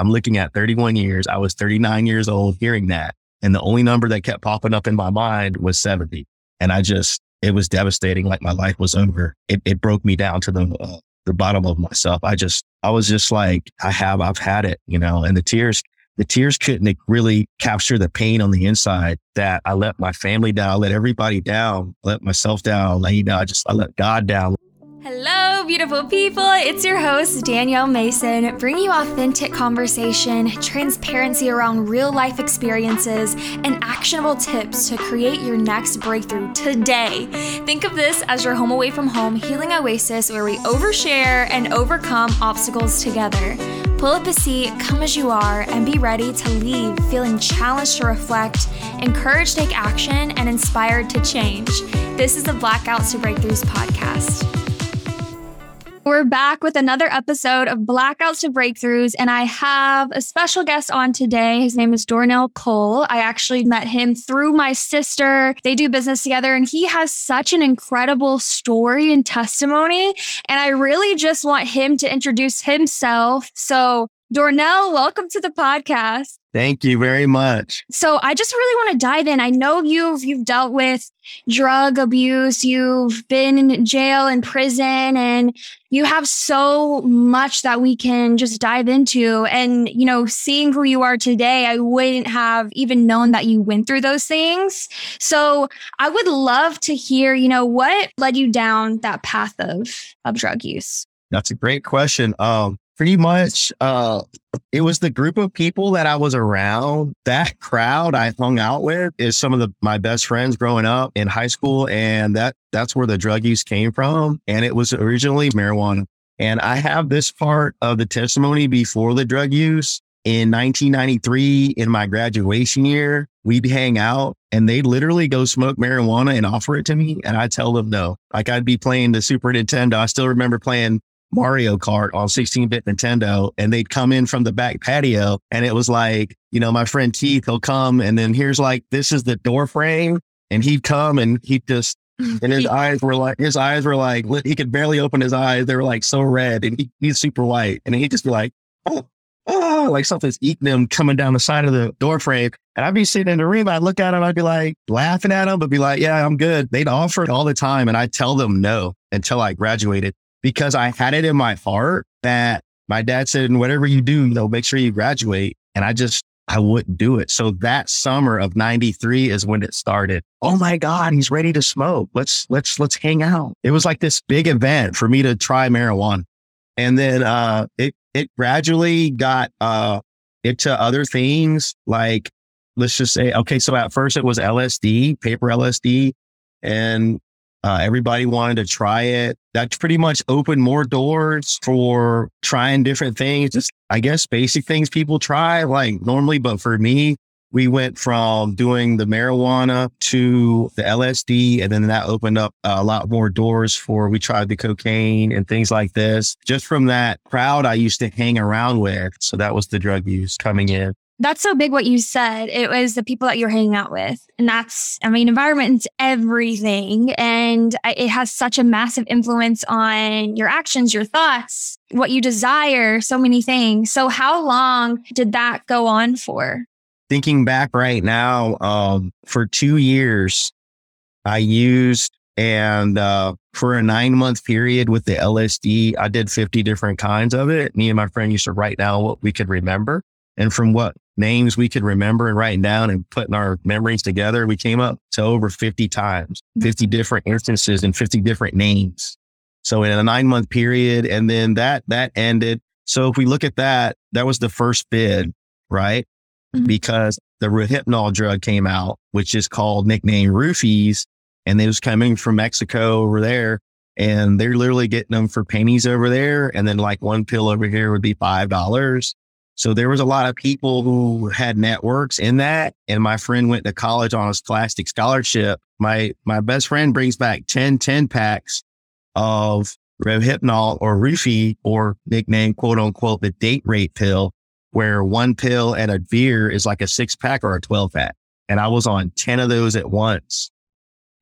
I'm looking at 31 years. I was 39 years old hearing that. And the only number that kept popping up in my mind was 70. And I just, it was devastating. Like my life was over. It, it broke me down to the, uh, the bottom of myself. I just, I was just like, I have, I've had it, you know, and the tears, the tears couldn't really capture the pain on the inside that I let my family down, I let everybody down, let myself down. Like, you know, I just, I let God down. Hello, beautiful people. It's your host, Danielle Mason, bringing you authentic conversation, transparency around real life experiences, and actionable tips to create your next breakthrough today. Think of this as your home away from home healing oasis where we overshare and overcome obstacles together. Pull up a seat, come as you are, and be ready to leave feeling challenged to reflect, encouraged to take action, and inspired to change. This is the Blackouts to Breakthroughs podcast. We're back with another episode of Blackouts to Breakthroughs, and I have a special guest on today. His name is Dournell Cole. I actually met him through my sister. They do business together, and he has such an incredible story and testimony. And I really just want him to introduce himself. So, Dournell, welcome to the podcast. Thank you very much. So I just really want to dive in. I know you've you've dealt with drug abuse, you've been in jail and prison, and you have so much that we can just dive into. And you know, seeing who you are today, I wouldn't have even known that you went through those things. So I would love to hear, you know, what led you down that path of of drug use. That's a great question. Um, pretty much uh it was the group of people that I was around. That crowd I hung out with is some of the my best friends growing up in high school and that that's where the drug use came from and it was originally marijuana. And I have this part of the testimony before the drug use. In 1993, in my graduation year, we'd hang out and they'd literally go smoke marijuana and offer it to me. And I tell them no. Like I'd be playing the Super Nintendo. I still remember playing Mario Kart on 16 bit Nintendo and they'd come in from the back patio. And it was like, you know, my friend Keith, he'll come and then here's like, this is the door frame. And he'd come and he'd just, and his eyes were like, his eyes were like, he could barely open his eyes. They were like so red and he, he's super white. And he'd just be like, oh, oh, like something's eating him coming down the side of the door frame. And I'd be sitting in the room. I'd look at him. I'd be like laughing at him, but be like, yeah, I'm good. They'd offer it all the time. And I'd tell them no until I graduated because I had it in my heart that my dad said, and whatever you do, you know, make sure you graduate. And I just, I wouldn't do it. So that summer of 93 is when it started. Oh my God, he's ready to smoke. Let's, let's, let's hang out. It was like this big event for me to try marijuana. And then, uh, it, it gradually got, uh, into other things like, let's just say, okay, so at first it was LSD, paper LSD. And uh, everybody wanted to try it. That pretty much opened more doors for trying different things. Just, I guess, basic things people try like normally. But for me, we went from doing the marijuana to the LSD. And then that opened up a lot more doors for we tried the cocaine and things like this. Just from that crowd I used to hang around with. So that was the drug use coming in that's so big what you said. It was the people that you're hanging out with. And that's, I mean, environment is everything. And it has such a massive influence on your actions, your thoughts, what you desire, so many things. So, how long did that go on for? Thinking back right now, um, for two years, I used and uh, for a nine month period with the LSD, I did 50 different kinds of it. Me and my friend used to write down what we could remember. And from what names we could remember and write down and putting our memories together, we came up to over 50 times, 50 different instances and 50 different names. So in a nine month period, and then that, that ended. So if we look at that, that was the first bid, right? Mm-hmm. Because the Rohypnol drug came out, which is called nickname roofies. And it was coming from Mexico over there. And they're literally getting them for pennies over there. And then like one pill over here would be $5. So there was a lot of people who had networks in that. And my friend went to college on a scholastic scholarship. My, my best friend brings back 10, 10 packs of Rohypnol or Roofie or nickname quote unquote the date rate pill where one pill and a beer is like a six pack or a 12 pack. And I was on 10 of those at once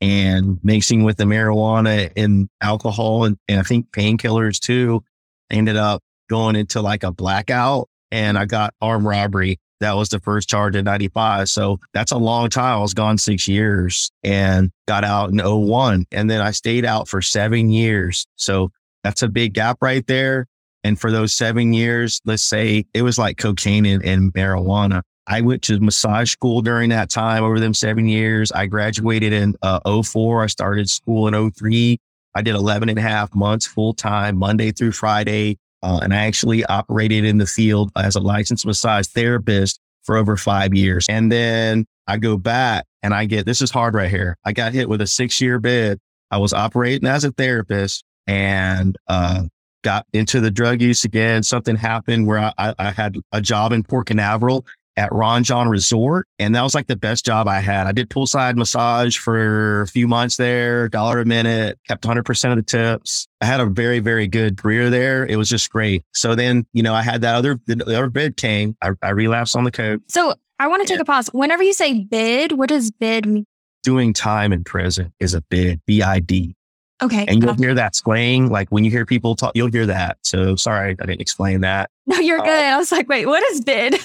and mixing with the marijuana and alcohol and, and I think painkillers too. ended up going into like a blackout and I got armed robbery. That was the first charge in 95. So that's a long time. I was gone six years and got out in 01. And then I stayed out for seven years. So that's a big gap right there. And for those seven years, let's say it was like cocaine and, and marijuana. I went to massage school during that time over them seven years. I graduated in uh, 04. I started school in 03. I did 11 and a half months full time, Monday through Friday. Uh, and I actually operated in the field as a licensed massage therapist for over five years. And then I go back and I get this is hard right here. I got hit with a six year bid. I was operating as a therapist and uh, got into the drug use again. Something happened where I, I had a job in Port Canaveral at Ron Jon Resort. And that was like the best job I had. I did poolside massage for a few months there, dollar a minute, kept 100% of the tips. I had a very, very good career there. It was just great. So then, you know, I had that other, the other bid came. I, I relapsed on the coke. So I want to take yeah. a pause. Whenever you say bid, what does bid mean? Doing time in prison is a bid, B I D. Okay. And you'll hear that slang. Like when you hear people talk, you'll hear that. So sorry, I didn't explain that. No, you're uh, good. I was like, wait, what is bid?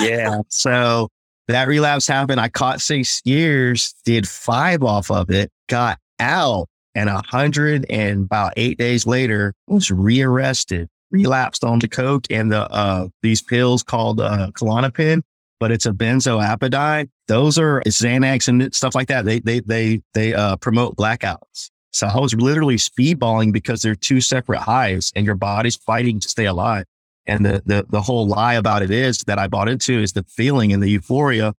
yeah. So that relapse happened. I caught six years, did five off of it, got out, and a hundred and about eight days later was rearrested, relapsed on the coke and the uh these pills called uh Klonopin, but it's a benzodiazepine. Those are Xanax and stuff like that. They they they they uh promote blackouts. So I was literally speedballing because they're two separate highs and your body's fighting to stay alive. And the, the, the whole lie about it is that I bought into is the feeling and the euphoria,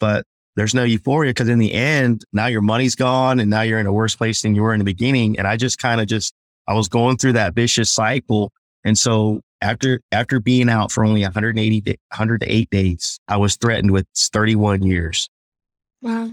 but there's no euphoria because in the end, now your money's gone and now you're in a worse place than you were in the beginning. And I just kind of just, I was going through that vicious cycle. And so after, after being out for only 180, 108 days, I was threatened with 31 years. Wow.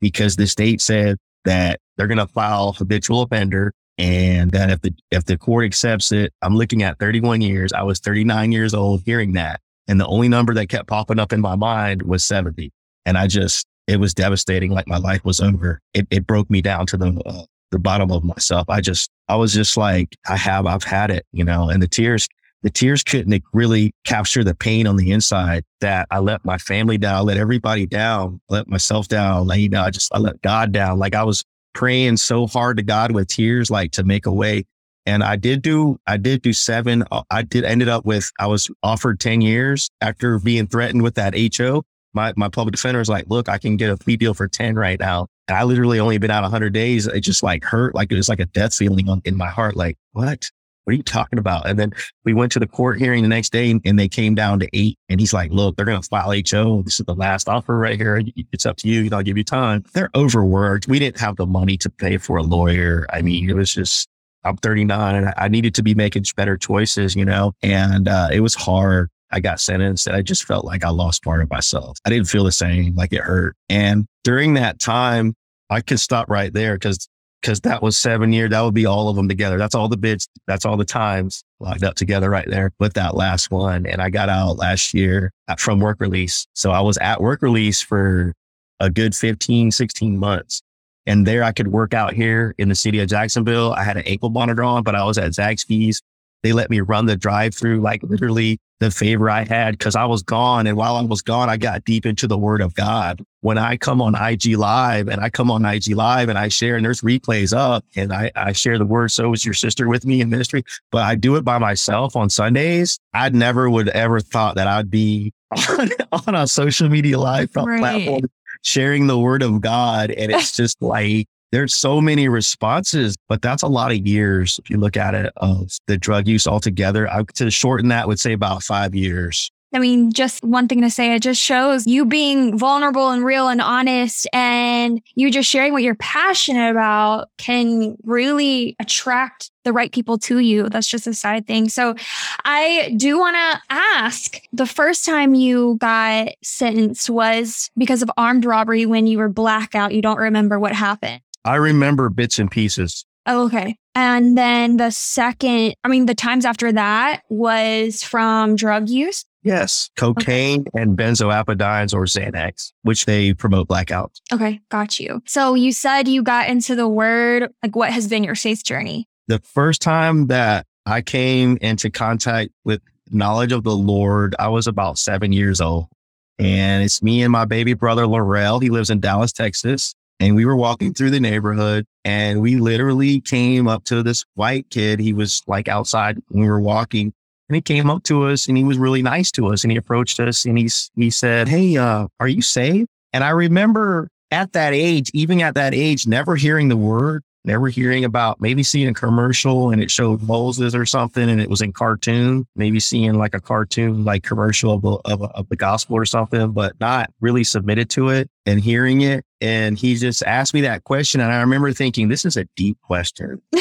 Because the state said that they're going to file habitual offender and that if the if the court accepts it, I'm looking at 31 years. I was 39 years old hearing that, and the only number that kept popping up in my mind was 70. And I just it was devastating. Like my life was over. It it broke me down to the uh, the bottom of myself. I just I was just like I have I've had it, you know. And the tears the tears couldn't really capture the pain on the inside that I let my family down, I let everybody down, let myself down. Like, you know, I just, I let God down. Like I was praying so hard to God with tears, like to make a way. And I did do, I did do seven. Uh, I did ended up with, I was offered 10 years after being threatened with that HO. My, my public defender was like, look, I can get a plea deal for 10 right now. And I literally only been out hundred days. It just like hurt. Like it was like a death feeling on, in my heart. Like what? What are you talking about? And then we went to the court hearing the next day and they came down to eight. And he's like, look, they're going to file HO. This is the last offer right here. It's up to you. I'll give you time. They're overworked. We didn't have the money to pay for a lawyer. I mean, it was just, I'm 39 and I needed to be making better choices, you know, and uh, it was hard. I got sentenced and I just felt like I lost part of myself. I didn't feel the same, like it hurt. And during that time, I could stop right there because because that was seven years. That would be all of them together. That's all the bids. That's all the times locked up together right there with that last one. And I got out last year uh, from work release. So I was at work release for a good 15, 16 months. And there I could work out here in the city of Jacksonville. I had an ankle monitor on, but I was at Zaxby's. They let me run the drive through like literally the favor I had because I was gone. And while I was gone, I got deep into the word of God. When I come on IG Live and I come on IG Live and I share, and there's replays up and I, I share the word, so is your sister with me in ministry, but I do it by myself on Sundays. I never would ever thought that I'd be on, on a social media live right. platform sharing the word of God. And it's just like, there's so many responses, but that's a lot of years. If you look at it of the drug use altogether, I to shorten that would say about five years. I mean, just one thing to say, it just shows you being vulnerable and real and honest and you just sharing what you're passionate about can really attract the right people to you. That's just a side thing. So I do want to ask the first time you got sentenced was because of armed robbery when you were blackout. You don't remember what happened. I remember bits and pieces. Oh, okay. And then the second, I mean, the times after that was from drug use. Yes, cocaine okay. and benzodiazepines or Xanax, which they promote blackouts. Okay, got you. So you said you got into the word. Like, what has been your faith journey? The first time that I came into contact with knowledge of the Lord, I was about seven years old. And it's me and my baby brother, Laurel. He lives in Dallas, Texas. And we were walking through the neighborhood and we literally came up to this white kid. He was like outside when we were walking and he came up to us and he was really nice to us and he approached us and he's, he said, Hey, uh, are you saved? And I remember at that age, even at that age, never hearing the word, never hearing about maybe seeing a commercial and it showed Moses or something and it was in cartoon, maybe seeing like a cartoon, like commercial of, of, of the gospel or something, but not really submitted to it and hearing it. And he just asked me that question. And I remember thinking, this is a deep question.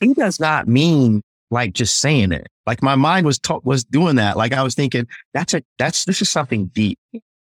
he does not mean like just saying it. Like my mind was ta- was doing that. Like I was thinking, that's a that's this is something deep.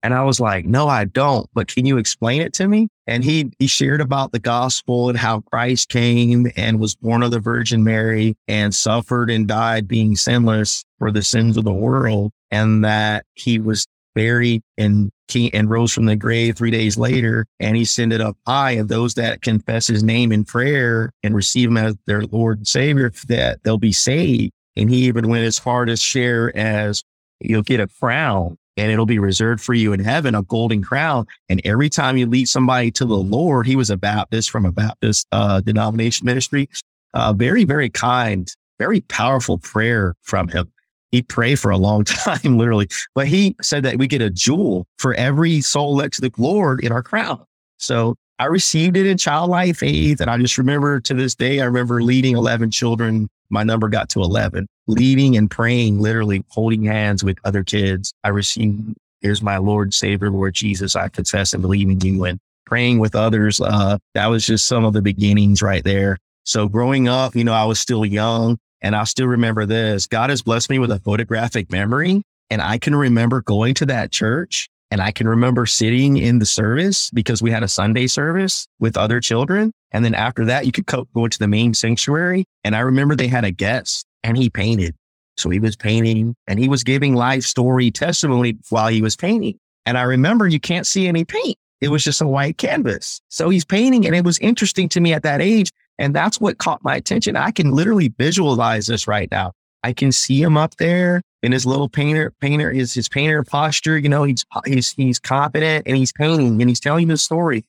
And I was like, no, I don't. But can you explain it to me? And he, he shared about the gospel and how Christ came and was born of the Virgin Mary and suffered and died being sinless for the sins of the world. And that he was buried and and rose from the grave three days later. And he ascended up high. And those that confess his name in prayer and receive him as their Lord and Savior, that they'll be saved. And he even went as far to share as you'll get a crown and it'll be reserved for you in heaven, a golden crown. And every time you lead somebody to the Lord, he was a Baptist from a Baptist uh, denomination ministry. Uh, very, very kind, very powerful prayer from him. He prayed for a long time, literally, but he said that we get a jewel for every soul led to the Lord in our crown. So I received it in childlike faith. And I just remember to this day, I remember leading 11 children my number got to 11, leading and praying, literally holding hands with other kids. I received, here's my Lord, Savior, Lord Jesus. I confess and believe in you and praying with others. Uh, that was just some of the beginnings right there. So growing up, you know, I was still young and I still remember this. God has blessed me with a photographic memory. And I can remember going to that church and I can remember sitting in the service because we had a Sunday service with other children. And then after that, you could go, go into the main sanctuary. And I remember they had a guest and he painted. So he was painting and he was giving life story testimony while he was painting. And I remember you can't see any paint. It was just a white canvas. So he's painting and it was interesting to me at that age. And that's what caught my attention. I can literally visualize this right now. I can see him up there in his little painter, painter is his painter posture. You know, he's, he's, he's confident and he's painting and he's telling the story.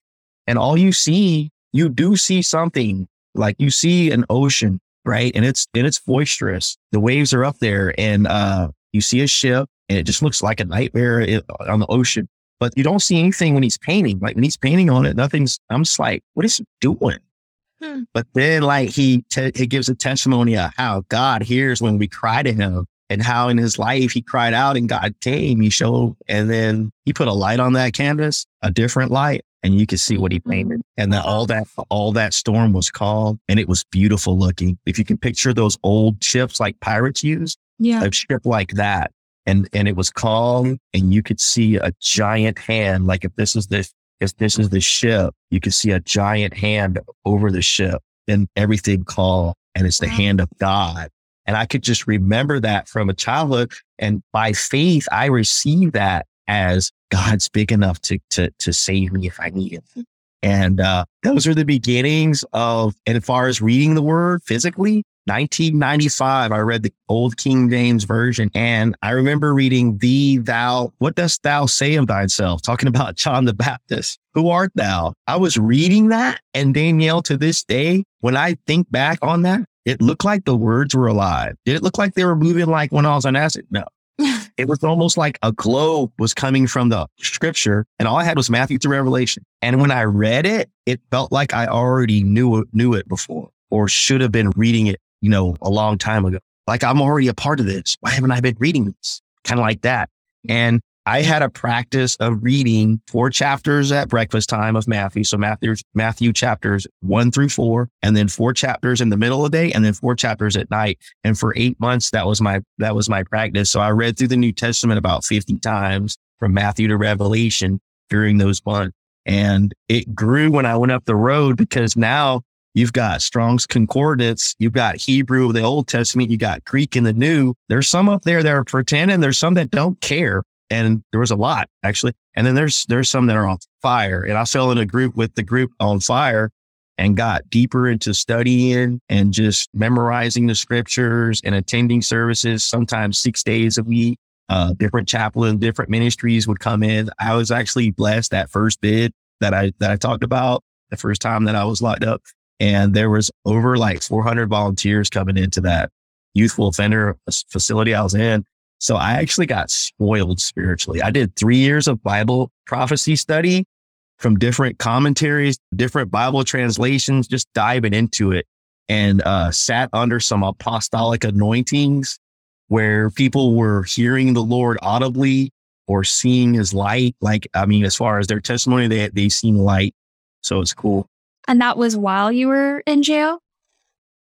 And all you see, you do see something like you see an ocean, right? And it's, and it's boisterous. The waves are up there and, uh, you see a ship and it just looks like a nightmare on the ocean, but you don't see anything when he's painting. Like when he's painting on it, nothing's, I'm just like, what is he doing? Hmm. But then, like he te- he gives a testimony of how God hears when we cry to Him, and how in his life he cried out and God came. He showed, and then he put a light on that canvas, a different light, and you could see what he mm-hmm. painted. And that all that all that storm was calm, and it was beautiful looking. If you can picture those old ships like pirates use, yeah, a ship like that. And, and it was calm and you could see a giant hand. Like if this is the, if this is the ship, you could see a giant hand over the ship and everything calm. And it's the hand of God and I could just remember that from a childhood. And by faith, I received that as God's big enough to, to, to save me if I need it. And uh, those are the beginnings of, and as far as reading the word physically, 1995, I read the old King James version and I remember reading thee, thou, what dost thou say of thyself? Talking about John the Baptist. Who art thou? I was reading that and Danielle to this day, when I think back on that, it looked like the words were alive. Did it look like they were moving like when I was on acid? No. it was almost like a glow was coming from the scripture and all I had was Matthew to Revelation. And when I read it, it felt like I already knew it, knew it before or should have been reading it, you know, a long time ago. Like I'm already a part of this. Why haven't I been reading this? Kind of like that. And I had a practice of reading four chapters at breakfast time of Matthew. So Matthew, Matthew chapters one through four, and then four chapters in the middle of the day, and then four chapters at night. And for eight months, that was my, that was my practice. So I read through the New Testament about 50 times from Matthew to Revelation during those months. And it grew when I went up the road because now You've got Strong's Concordance. You've got Hebrew of the Old Testament. You got Greek in the New. There's some up there that are pretending. There's some that don't care and there was a lot actually. And then there's there's some that are on fire, and I fell in a group with the group on fire, and got deeper into studying and just memorizing the scriptures and attending services, sometimes six days a week. Uh, different chaplains, different ministries would come in. I was actually blessed that first bid that I, that I talked about the first time that I was locked up. And there was over like 400 volunteers coming into that youthful offender facility I was in. So I actually got spoiled spiritually. I did three years of Bible prophecy study from different commentaries, different Bible translations, just diving into it and uh, sat under some apostolic anointings where people were hearing the Lord audibly or seeing his light. Like, I mean, as far as their testimony, they, they seen light. So it's cool. And that was while you were in jail?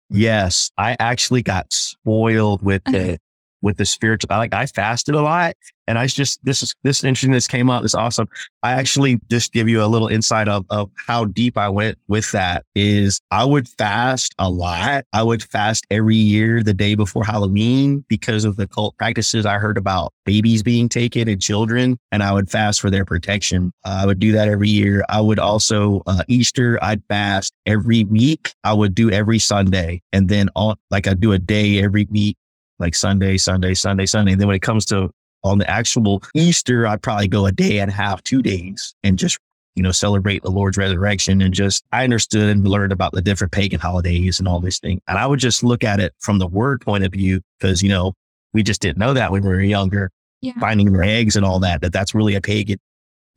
Yes. I actually got spoiled with the, with the spiritual, I like I fasted a lot and I just, this is, this interesting. This came up. It's awesome. I actually just give you a little insight of, of how deep I went with that is I would fast a lot. I would fast every year, the day before Halloween because of the cult practices I heard about babies being taken and children. And I would fast for their protection. Uh, I would do that every year. I would also, uh, Easter, I'd fast every week. I would do every Sunday and then all, like I do a day every week like Sunday, Sunday, Sunday, Sunday. And then when it comes to on the actual Easter, I'd probably go a day and a half, two days and just, you know, celebrate the Lord's resurrection. And just, I understood and learned about the different pagan holidays and all this thing. And I would just look at it from the word point of view because, you know, we just didn't know that when we were younger, yeah. finding their eggs and all that, that that's really a pagan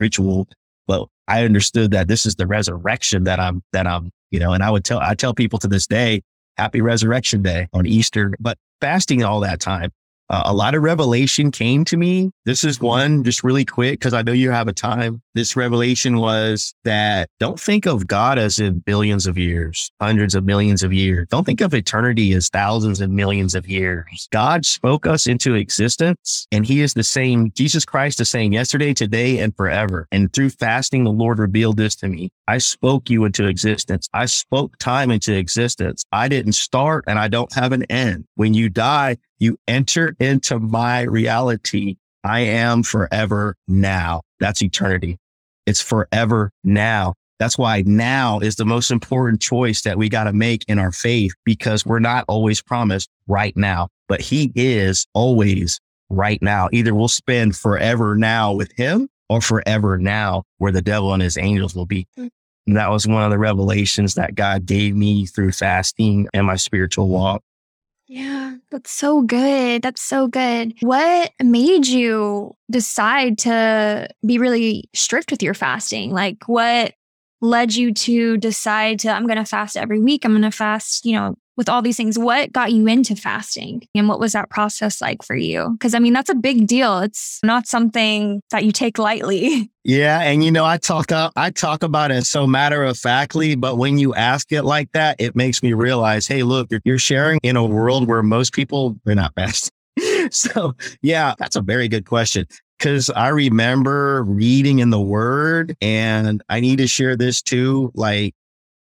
ritual. But I understood that this is the resurrection that I'm, that I'm, you know, and I would tell, I tell people to this day, happy resurrection day on Easter, but fasting all that time uh, a lot of revelation came to me. This is one just really quick because I know you have a time. This revelation was that don't think of God as in billions of years, hundreds of millions of years. Don't think of eternity as thousands and millions of years. God spoke us into existence and he is the same. Jesus Christ is saying yesterday, today, and forever. And through fasting, the Lord revealed this to me. I spoke you into existence. I spoke time into existence. I didn't start and I don't have an end. When you die, you enter into my reality. I am forever now. That's eternity. It's forever now. That's why now is the most important choice that we got to make in our faith because we're not always promised right now, but he is always right now. Either we'll spend forever now with him or forever now where the devil and his angels will be. Hmm. And that was one of the revelations that God gave me through fasting and my spiritual walk. Yeah, that's so good. That's so good. What made you decide to be really strict with your fasting? Like, what led you to decide to, I'm going to fast every week? I'm going to fast, you know, with all these things. What got you into fasting and what was that process like for you? Because I mean, that's a big deal. It's not something that you take lightly. Yeah, and you know, I talk I talk about it so matter of factly, but when you ask it like that, it makes me realize, hey, look, you're sharing in a world where most people they're not fasting. so, yeah, that's a very good question because I remember reading in the Word, and I need to share this too. Like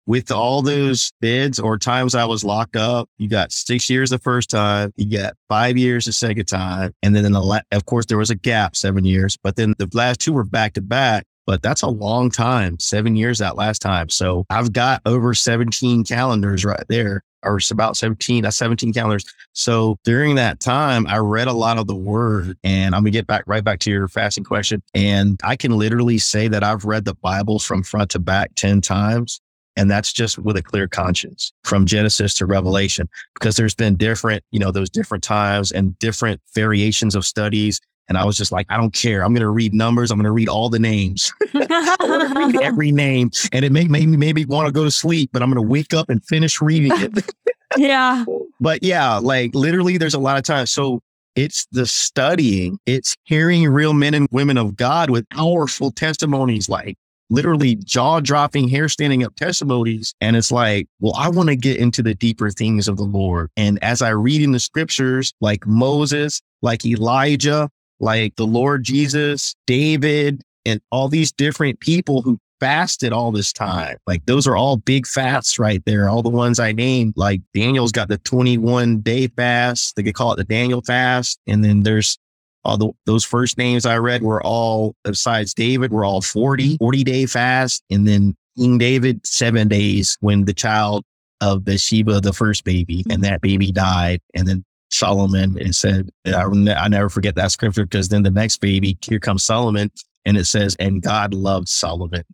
with all those bids or times I was locked up, you got six years the first time, you got five years the second time. And then in the, la- of course, there was a gap, seven years, but then the last two were back to back. But that's a long time, seven years that last time. So I've got over 17 calendars right there, or it's about 17, that's 17 calendars. So during that time, I read a lot of the word and I'm gonna get back right back to your fasting question. And I can literally say that I've read the Bible from front to back 10 times and that's just with a clear conscience from Genesis to Revelation, because there's been different, you know, those different times and different variations of studies. And I was just like, I don't care. I'm going to read numbers. I'm going to read all the names. read every name. And it made, made me maybe want to go to sleep, but I'm going to wake up and finish reading it. yeah. But yeah, like literally there's a lot of times. So it's the studying, it's hearing real men and women of God with powerful testimonies like literally jaw dropping, hair standing up testimonies. And it's like, well, I want to get into the deeper things of the Lord. And as I read in the scriptures, like Moses, like Elijah, like the Lord Jesus, David, and all these different people who fasted all this time. Like those are all big fasts right there. All the ones I named, like Daniel's got the 21 day fast. They could call it the Daniel fast. And then there's all the, those first names I read were all, besides David, were all 40, 40 day fast. And then King David, seven days when the child of Bathsheba, the first baby, mm-hmm. and that baby died. And then Solomon and said, I, I never forget that scripture because then the next baby, here comes Solomon. And it says, and God loved Solomon.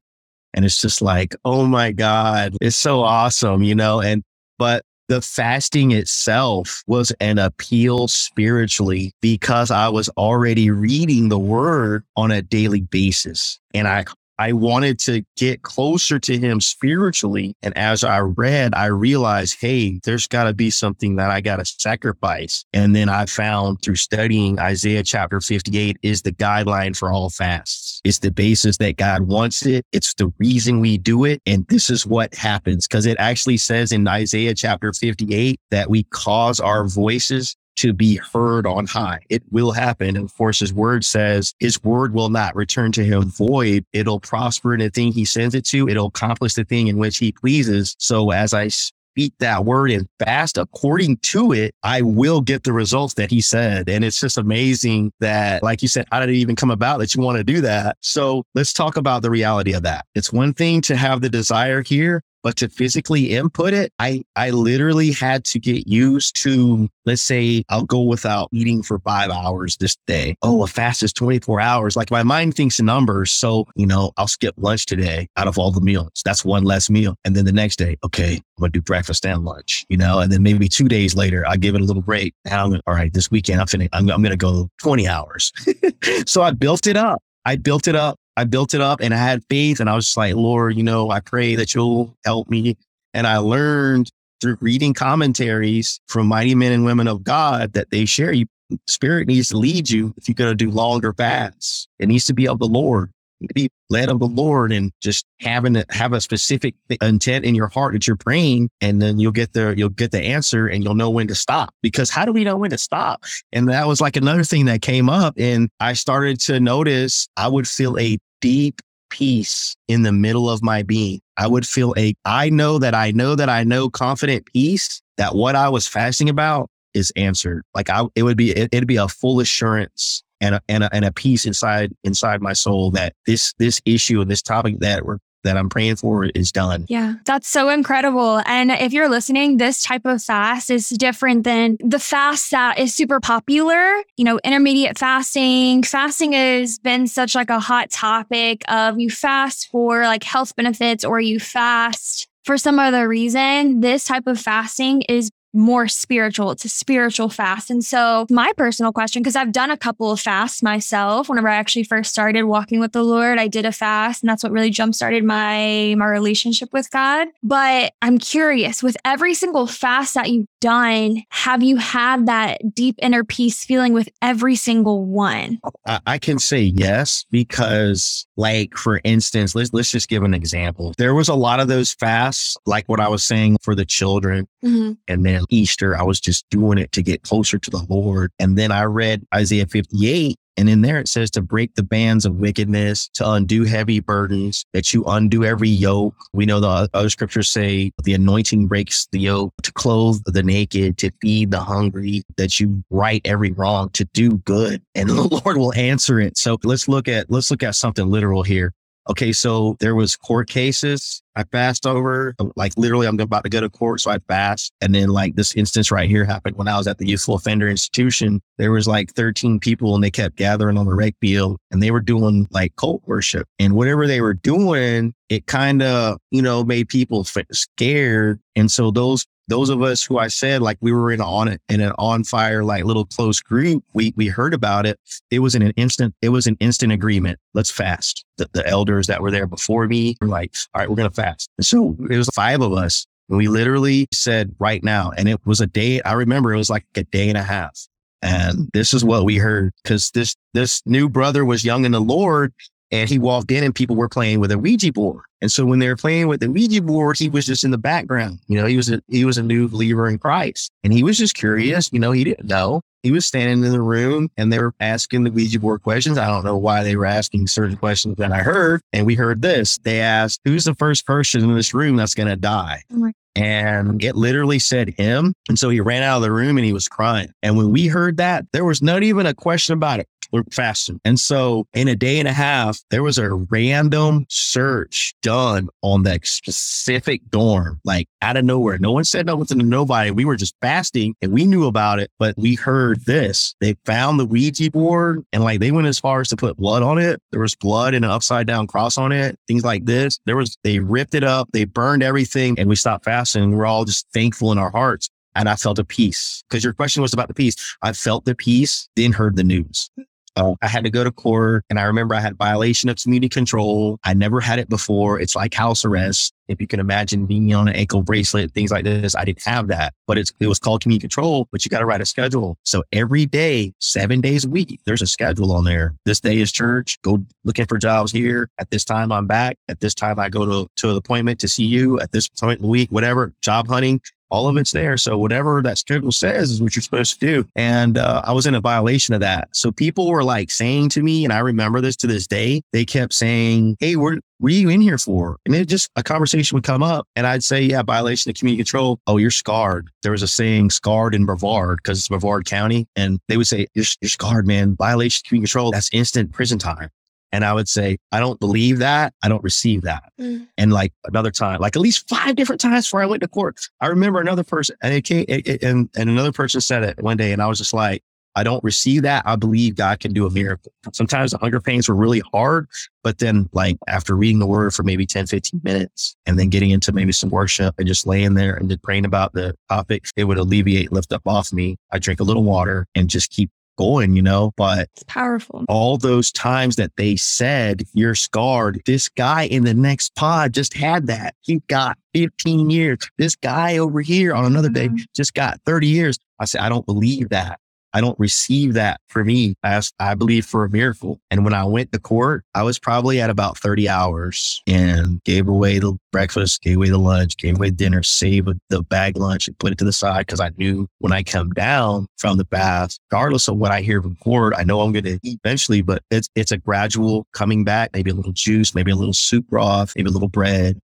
And it's just like, oh my God, it's so awesome, you know? And, but the fasting itself was an appeal spiritually because I was already reading the word on a daily basis. And I I wanted to get closer to him spiritually. And as I read, I realized, hey, there's got to be something that I got to sacrifice. And then I found through studying Isaiah chapter 58 is the guideline for all fasts. It's the basis that God wants it. It's the reason we do it. And this is what happens because it actually says in Isaiah chapter 58 that we cause our voices to be heard on high. It will happen. And of course, his word says his word will not return to him void. It'll prosper in the thing he sends it to. It'll accomplish the thing in which he pleases. So as I speak that word and fast according to it, I will get the results that he said. And it's just amazing that, like you said, how did it even come about that you want to do that? So let's talk about the reality of that. It's one thing to have the desire here, but to physically input it, I, I literally had to get used to, let's say I'll go without eating for five hours this day. Oh, a fast is 24 hours. Like my mind thinks in numbers. So, you know, I'll skip lunch today out of all the meals. That's one less meal. And then the next day, okay, I'm going to do breakfast and lunch, you know, and then maybe two days later, I give it a little break. Now, I'm, all right, this weekend, I'm, finna, I'm, I'm going to go 20 hours. so I built it up. I built it up I built it up and I had faith and I was just like, Lord, you know, I pray that you'll help me. And I learned through reading commentaries from mighty men and women of God that they share you. Spirit needs to lead you if you're going to do longer fasts. It needs to be of the Lord be led of the Lord and just having to have a specific intent in your heart that you're praying. And then you'll get the, you'll get the answer and you'll know when to stop because how do we know when to stop? And that was like another thing that came up. And I started to notice I would feel a deep peace in the middle of my being. I would feel a, I know that I know that I know confident peace that what I was fasting about is answered. Like I, it would be, it, it'd be a full assurance and a, and a, and a peace inside inside my soul that this this issue and this topic that we're that I'm praying for is done. Yeah, that's so incredible. And if you're listening, this type of fast is different than the fast that is super popular. You know, intermediate fasting. Fasting has been such like a hot topic of you fast for like health benefits or you fast for some other reason. This type of fasting is more spiritual. It's a spiritual fast. And so, my personal question, because I've done a couple of fasts myself, whenever I actually first started walking with the Lord, I did a fast, and that's what really jump started my my relationship with God. But I'm curious, with every single fast that you've done, have you had that deep inner peace feeling with every single one? I can say yes, because, like, for instance, let's let's just give an example. There was a lot of those fasts, like what I was saying for the children, mm-hmm. and then Easter. I was just doing it to get closer to the Lord. And then I read Isaiah 58 and in there it says to break the bands of wickedness, to undo heavy burdens, that you undo every yoke. We know the other scriptures say the anointing breaks the yoke, to clothe the naked, to feed the hungry, that you right every wrong, to do good. And the Lord will answer it. So let's look at, let's look at something literal here. Okay, so there was court cases I passed over. Uh, like literally, I'm about to go to court, so I passed. And then like this instance right here happened when I was at the youthful offender institution. There was like 13 people, and they kept gathering on the rec field, and they were doing like cult worship. And whatever they were doing, it kind of you know made people scared. And so those those of us who I said like we were in on it in an on fire like little close group, we we heard about it. It was in an instant. It was an instant agreement. Let's fast. The, the elders that were there before me were like, all right, we're gonna fast. And so it was five of us. And we literally said right now, and it was a day. I remember it was like a day and a half. And this is what we heard because this this new brother was young in the Lord and he walked in and people were playing with a Ouija board. And so when they were playing with the Ouija board, he was just in the background. You know, he was a, he was a new believer in Christ and he was just curious. You know, he didn't know. He was standing in the room and they were asking the Ouija board questions. I don't know why they were asking certain questions that I heard. And we heard this. They asked, who's the first person in this room that's going to die? Oh and it literally said him. And so he ran out of the room and he was crying. And when we heard that, there was not even a question about it. We're fasting. And so in a day and a half, there was a random search done on that specific dorm, like out of nowhere. No one said nothing to nobody. We were just fasting and we knew about it, but we heard this. They found the Ouija board and like they went as far as to put blood on it. There was blood and an upside down cross on it, things like this. There was, they ripped it up, they burned everything and we stopped fasting. We're all just thankful in our hearts. And I felt a peace because your question was about the peace. I felt the peace, then heard the news. Uh, I had to go to court and I remember I had violation of community control. I never had it before. It's like house arrest. If you can imagine being on an ankle bracelet, things like this, I didn't have that, but it was called community control, but you got to write a schedule. So every day, seven days a week, there's a schedule on there. This day is church. Go looking for jobs here. At this time, I'm back. At this time, I go to, to an appointment to see you at this point in the week, whatever, job hunting all of it's there. So whatever that schedule says is what you're supposed to do. And uh, I was in a violation of that. So people were like saying to me, and I remember this to this day, they kept saying, Hey, what, what are you in here for? And it just a conversation would come up and I'd say, yeah, violation of community control. Oh, you're scarred. There was a saying scarred in Brevard because it's Brevard County. And they would say, you're, you're scarred, man. Violation of community control. That's instant prison time. And I would say, I don't believe that. I don't receive that. Mm. And like another time, like at least five different times before I went to court, I remember another person and it came, it, it, and, and another person said it one day. And I was just like, I don't receive that. I believe God can do a miracle. Sometimes the hunger pains were really hard, but then like after reading the word for maybe 10, 15 minutes and then getting into maybe some worship and just laying there and then praying about the topic, it would alleviate, lift up off me. I drink a little water and just keep going, you know, but it's powerful. All those times that they said you're scarred, this guy in the next pod just had that. He got 15 years. This guy over here on another day mm-hmm. just got 30 years. I said, I don't believe that. I don't receive that for me as I believe for a miracle. And when I went to court, I was probably at about 30 hours and gave away the breakfast, gave away the lunch, gave away dinner, saved the bag lunch and put it to the side because I knew when I come down from the bath, regardless of what I hear from court, I know I'm going to eat eventually, but it's, it's a gradual coming back, maybe a little juice, maybe a little soup broth, maybe a little bread,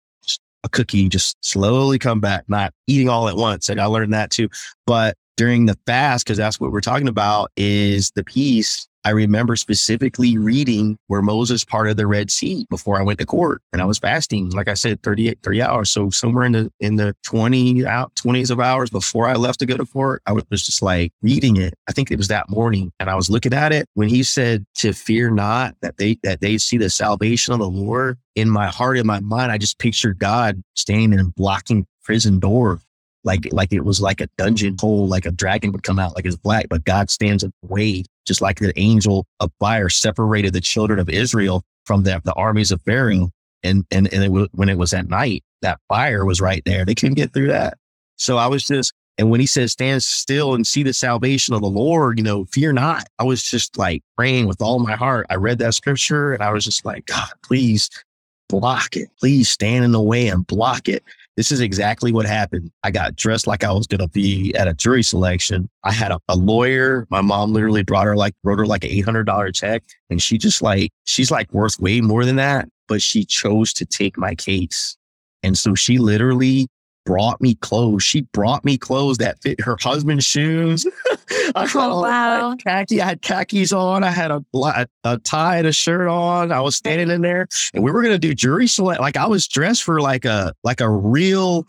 a cookie, just slowly come back, not eating all at once. And I learned that too. But during the fast, because that's what we're talking about, is the peace. I remember specifically reading where Moses parted the Red Sea before I went to court and I was fasting, like I said, 38, 30 hours. So somewhere in the, in the 20 out 20s of hours before I left to go to court, I was just like reading it. I think it was that morning and I was looking at it when he said to fear not that they, that they see the salvation of the Lord in my heart, in my mind. I just pictured God standing and blocking prison door like like it was like a dungeon hole, like a dragon would come out, like it's black, but God stands in the way, just like the angel of fire separated the children of Israel from the, the armies of Pharaoh. And and and it when it was at night, that fire was right there. They couldn't get through that. So I was just, and when he says, stand still and see the salvation of the Lord, you know, fear not. I was just like praying with all my heart. I read that scripture and I was just like, God, please block it. Please stand in the way and block it. This is exactly what happened. I got dressed like I was going to be at a jury selection. I had a, a, lawyer. My mom literally brought her like, wrote her like an $800 check. And she just like, she's like worth way more than that, but she chose to take my case. And so she literally brought me clothes. She brought me clothes that fit her husband's shoes. I had, oh, wow. khaki. I had khakis on. I had a, a, a tie and a shirt on. I was standing in there, and we were going to do jury select. Like I was dressed for like a like a real.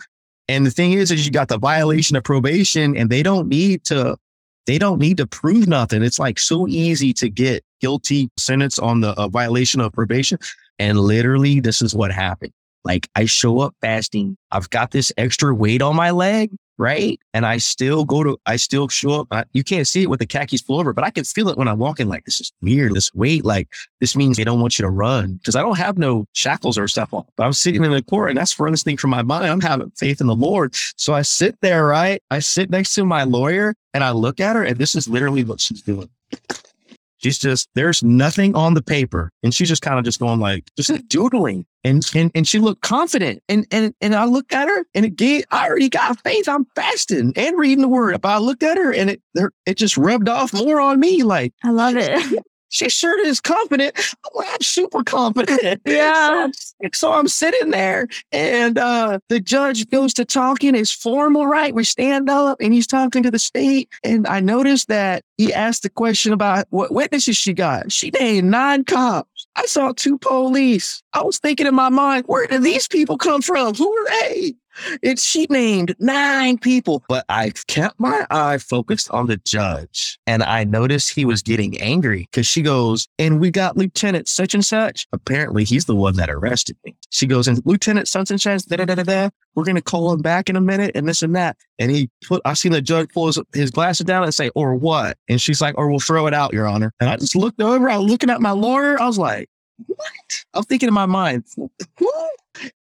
And the thing is, is you got the violation of probation, and they don't need to. They don't need to prove nothing. It's like so easy to get guilty sentence on the uh, violation of probation. And literally, this is what happened. Like I show up fasting. I've got this extra weight on my leg, right? And I still go to, I still show up. I, you can't see it with the khakis full over, but I can feel it when I'm walking. Like this is weird. This weight, like this means they don't want you to run because I don't have no shackles or stuff on. But I'm sitting in the court and that's furthest thing from my mind. I'm having faith in the Lord. So I sit there, right? I sit next to my lawyer and I look at her and this is literally what she's doing. She's just, there's nothing on the paper. And she's just kind of just going like, just doodling. And, and, and she looked confident. And, and, and I looked at her and it gave, I already got faith. I'm fasting and reading the word. But I looked at her and it, it just rubbed off more on me. Like, I love it. she sure is confident. I'm, like, I'm super confident. Yeah. So I'm, so I'm sitting there and uh, the judge goes to talking. It's formal, right? We stand up and he's talking to the state. And I noticed that he asked the question about what witnesses she got. She named nine cops. I saw two police. I was thinking in my mind, where did these people come from? Who are they? And she named nine people, but I kept my eye focused on the judge and I noticed he was getting angry because she goes, and we got Lieutenant such and such. Apparently he's the one that arrested me. She goes, and Lieutenant such and such, da da da da da. We're going to call him back in a minute and this and that. And he put, I seen the judge pull his, his glasses down and say, or what? And she's like, or we'll throw it out, Your Honor. And I just looked over, I was looking at my lawyer. I was like, what? I'm thinking in my mind, what?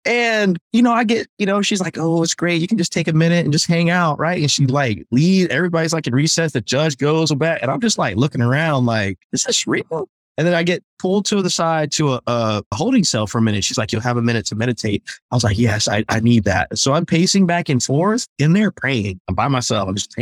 And, you know, I get, you know, she's like, oh, it's great. You can just take a minute and just hang out. Right. And she like leave. Everybody's like in recess. The judge goes back. And I'm just like looking around like, is this real? And then I get pulled to the side to a, uh, a holding cell for a minute. She's like, you'll have a minute to meditate. I was like, yes, I, I need that. So I'm pacing back and forth in there praying. I'm by myself. I'm just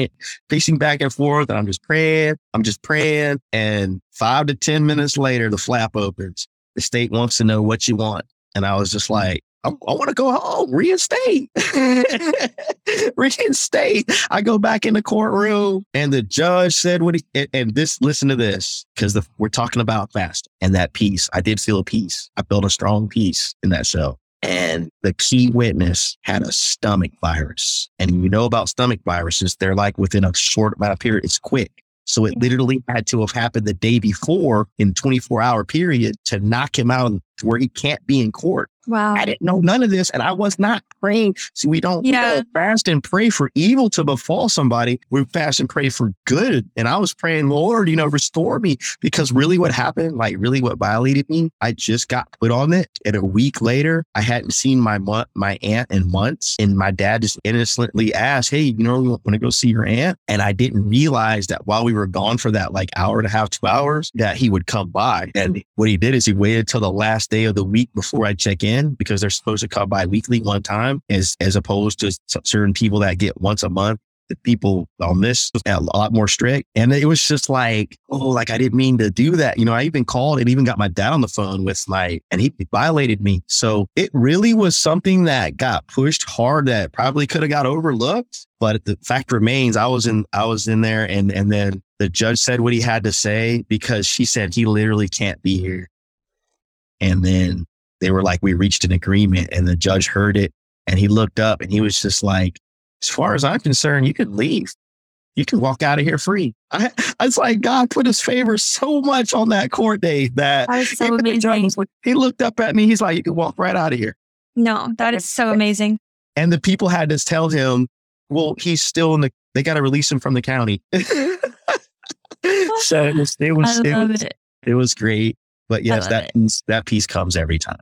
pacing back and forth and I'm just praying. I'm just praying. And five to 10 minutes later, the flap opens. The state wants to know what you want. And I was just like, I, I want to go home, reinstate, reinstate. I go back in the courtroom and the judge said what he, and, and this, listen to this, because we're talking about fast and that peace. I did feel a peace. I built a strong peace in that cell. And the key witness had a stomach virus. And you know about stomach viruses, they're like within a short amount of period, it's quick. So it literally had to have happened the day before in 24 hour period to knock him out where he can't be in court. Wow. I didn't know none of this. And I was not praying. See, we don't, yeah. we don't fast and pray for evil to befall somebody. We fast and pray for good. And I was praying, Lord, you know, restore me because really what happened, like really what violated me, I just got put on it. And a week later, I hadn't seen my mo- my aunt in months. And my dad just innocently asked, Hey, you know, want to go see your aunt? And I didn't realize that while we were gone for that like hour and a half, two hours, that he would come by. And mm-hmm. what he did is he waited till the last day of the week before I check in in because they're supposed to come by weekly one time as, as opposed to certain people that get once a month. The people on this was a lot more strict. And it was just like, oh, like I didn't mean to do that. You know, I even called and even got my dad on the phone with like, and he violated me. So it really was something that got pushed hard that probably could have got overlooked. But the fact remains, I was in, I was in there and, and then the judge said what he had to say because she said he literally can't be here. And then they were like, we reached an agreement and the judge heard it and he looked up and he was just like, as far as I'm concerned, you can leave. You can walk out of here free. I, was like God put his favor so much on that court day that, that so amazing. he looked up at me. He's like, you can walk right out of here. No, that is so amazing. And the people had to tell him, well, he's still in the, they got to release him from the county. so it was, it was, it was, it. it was great. But yes, that that peace comes every time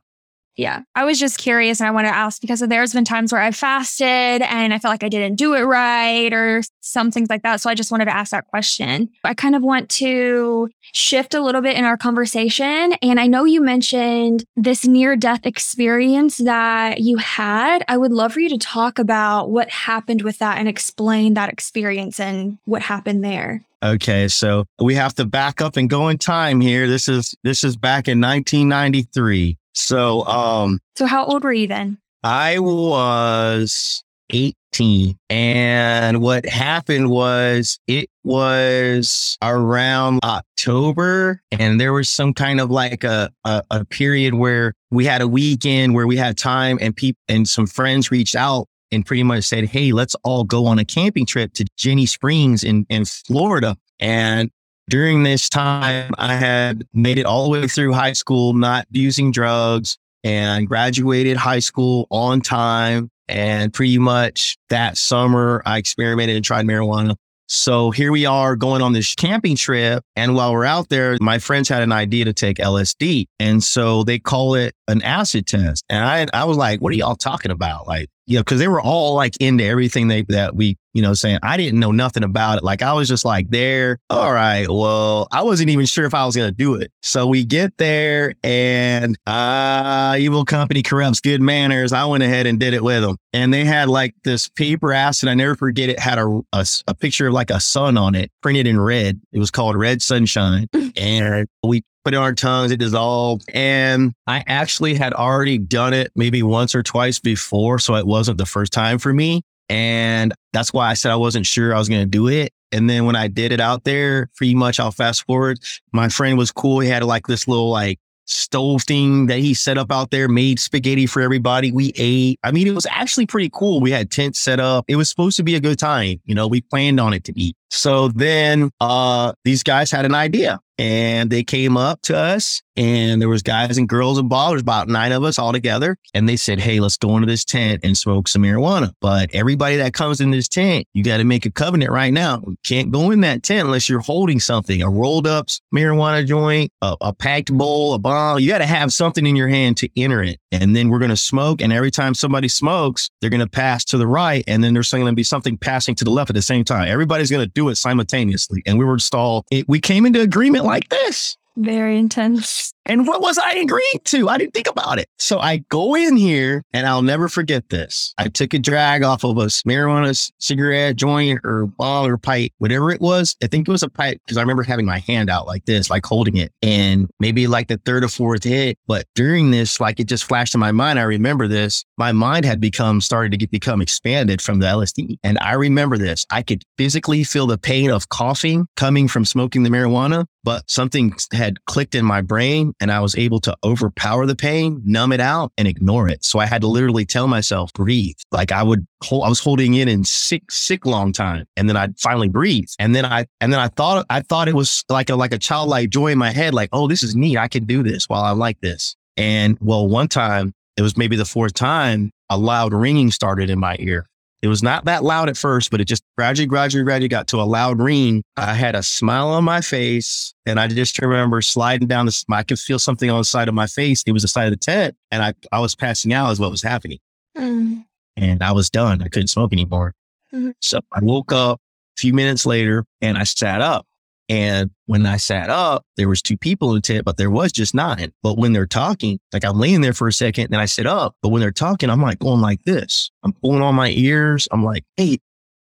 yeah, I was just curious and I want to ask because there's been times where I've fasted and I felt like I didn't do it right or some things like that. So I just wanted to ask that question. I kind of want to shift a little bit in our conversation. And I know you mentioned this near death experience that you had. I would love for you to talk about what happened with that and explain that experience and what happened there. Okay, so we have to back up and go in time here. This is this is back in 1993. So, um, so how old were you then? I was 18. And what happened was it was around October and there was some kind of like a, a, a period where we had a weekend where we had time and people and some friends reached out and pretty much said, Hey, let's all go on a camping trip to Ginnie Springs in, in Florida. And during this time, I had made it all the way through high school, not using drugs and graduated high school on time. And pretty much that summer, I experimented and tried marijuana. So here we are going on this camping trip. And while we're out there, my friends had an idea to take LSD. And so they call it an acid test. And I, I was like, what are y'all talking about? Like, you know, because they were all like into everything they that we, you know, saying I didn't know nothing about it. Like I was just like there. All right, well, I wasn't even sure if I was gonna do it. So we get there, and ah, uh, evil company corrupts good manners. I went ahead and did it with them, and they had like this paper acid. I never forget it had a, a a picture of like a sun on it, printed in red. It was called Red Sunshine, and we put it on our tongues, it dissolved. And I actually had already done it maybe once or twice before. So it wasn't the first time for me. And that's why I said I wasn't sure I was going to do it. And then when I did it out there, pretty much I'll fast forward. My friend was cool. He had like this little like stove thing that he set up out there, made spaghetti for everybody. We ate. I mean, it was actually pretty cool. We had tents set up. It was supposed to be a good time. You know, we planned on it to be. So then uh these guys had an idea and they came up to us and there was guys and girls involved. There's about nine of us all together. And they said, Hey, let's go into this tent and smoke some marijuana. But everybody that comes in this tent, you got to make a covenant right now. You can't go in that tent unless you're holding something, a rolled up marijuana joint, a, a packed bowl, a bomb. You got to have something in your hand to enter it. And then we're going to smoke. And every time somebody smokes, they're going to pass to the right. And then there's going to be something passing to the left at the same time. Everybody's going to do it simultaneously. And we were installed. It, we came into agreement like this. Very intense. And what was I agreeing to? I didn't think about it. So I go in here and I'll never forget this. I took a drag off of a marijuana cigarette joint or ball or pipe, whatever it was. I think it was a pipe because I remember having my hand out like this, like holding it. And maybe like the third or fourth hit. But during this, like it just flashed in my mind. I remember this. My mind had become started to get become expanded from the LSD. And I remember this. I could physically feel the pain of coughing coming from smoking the marijuana, but something had clicked in my brain and I was able to overpower the pain, numb it out and ignore it. So I had to literally tell myself, breathe. Like I would hold, I was holding in in sick, sick long time. And then I'd finally breathe. And then I, and then I thought, I thought it was like a, like a childlike joy in my head. Like, oh, this is neat. I can do this while I'm like this. And well, one time it was maybe the fourth time a loud ringing started in my ear. It was not that loud at first, but it just gradually, gradually, gradually got to a loud ring. I had a smile on my face and I just remember sliding down the, I could feel something on the side of my face. It was the side of the tent and I, I was passing out as what was happening. Mm. And I was done. I couldn't smoke anymore. Mm. So I woke up a few minutes later and I sat up and when I sat up, there was two people in the tent, but there was just nine. But when they're talking, like I'm laying there for a second, then I sit up. But when they're talking, I'm like going like this. I'm pulling on my ears. I'm like, hey,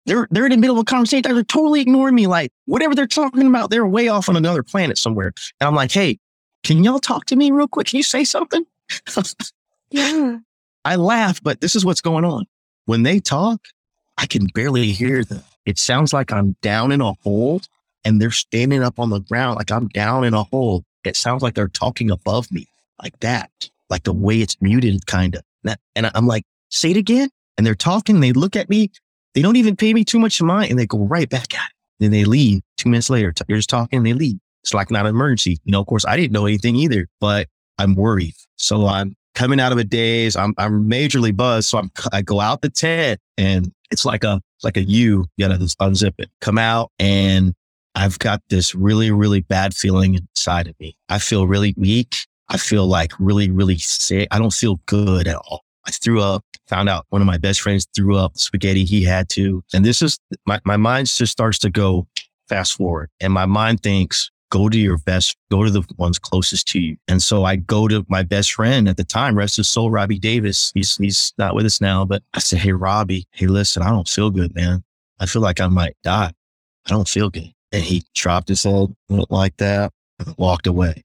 they're they're in the middle of a conversation. They're totally ignoring me. Like whatever they're talking about, they're way off on another planet somewhere. And I'm like, hey, can y'all talk to me real quick? Can you say something? yeah. I laugh, but this is what's going on. When they talk, I can barely hear them. It sounds like I'm down in a hole and they're standing up on the ground like I'm down in a hole. It sounds like they're talking above me like that, like the way it's muted, kind of. And I'm like, say it again. And they're talking. They look at me. They don't even pay me too much mind and they go right back at it. Then they leave two minutes later. You're just talking they leave. It's like not an emergency. You know, of course, I didn't know anything either, but I'm worried. So I'm coming out of a daze. I'm, I'm majorly buzzed. So I'm, I go out the tent and it's like a, it's like a U. You gotta unzip it, come out and I've got this really, really bad feeling inside of me. I feel really weak. I feel like really, really sick. I don't feel good at all. I threw up, found out one of my best friends threw up spaghetti. He had to. And this is my, my mind just starts to go fast forward and my mind thinks, go to your best, go to the ones closest to you. And so I go to my best friend at the time, rest his soul, Robbie Davis. He's, he's not with us now, but I said, Hey, Robbie, hey, listen, I don't feel good, man. I feel like I might die. I don't feel good. And he dropped his head like that, and walked away.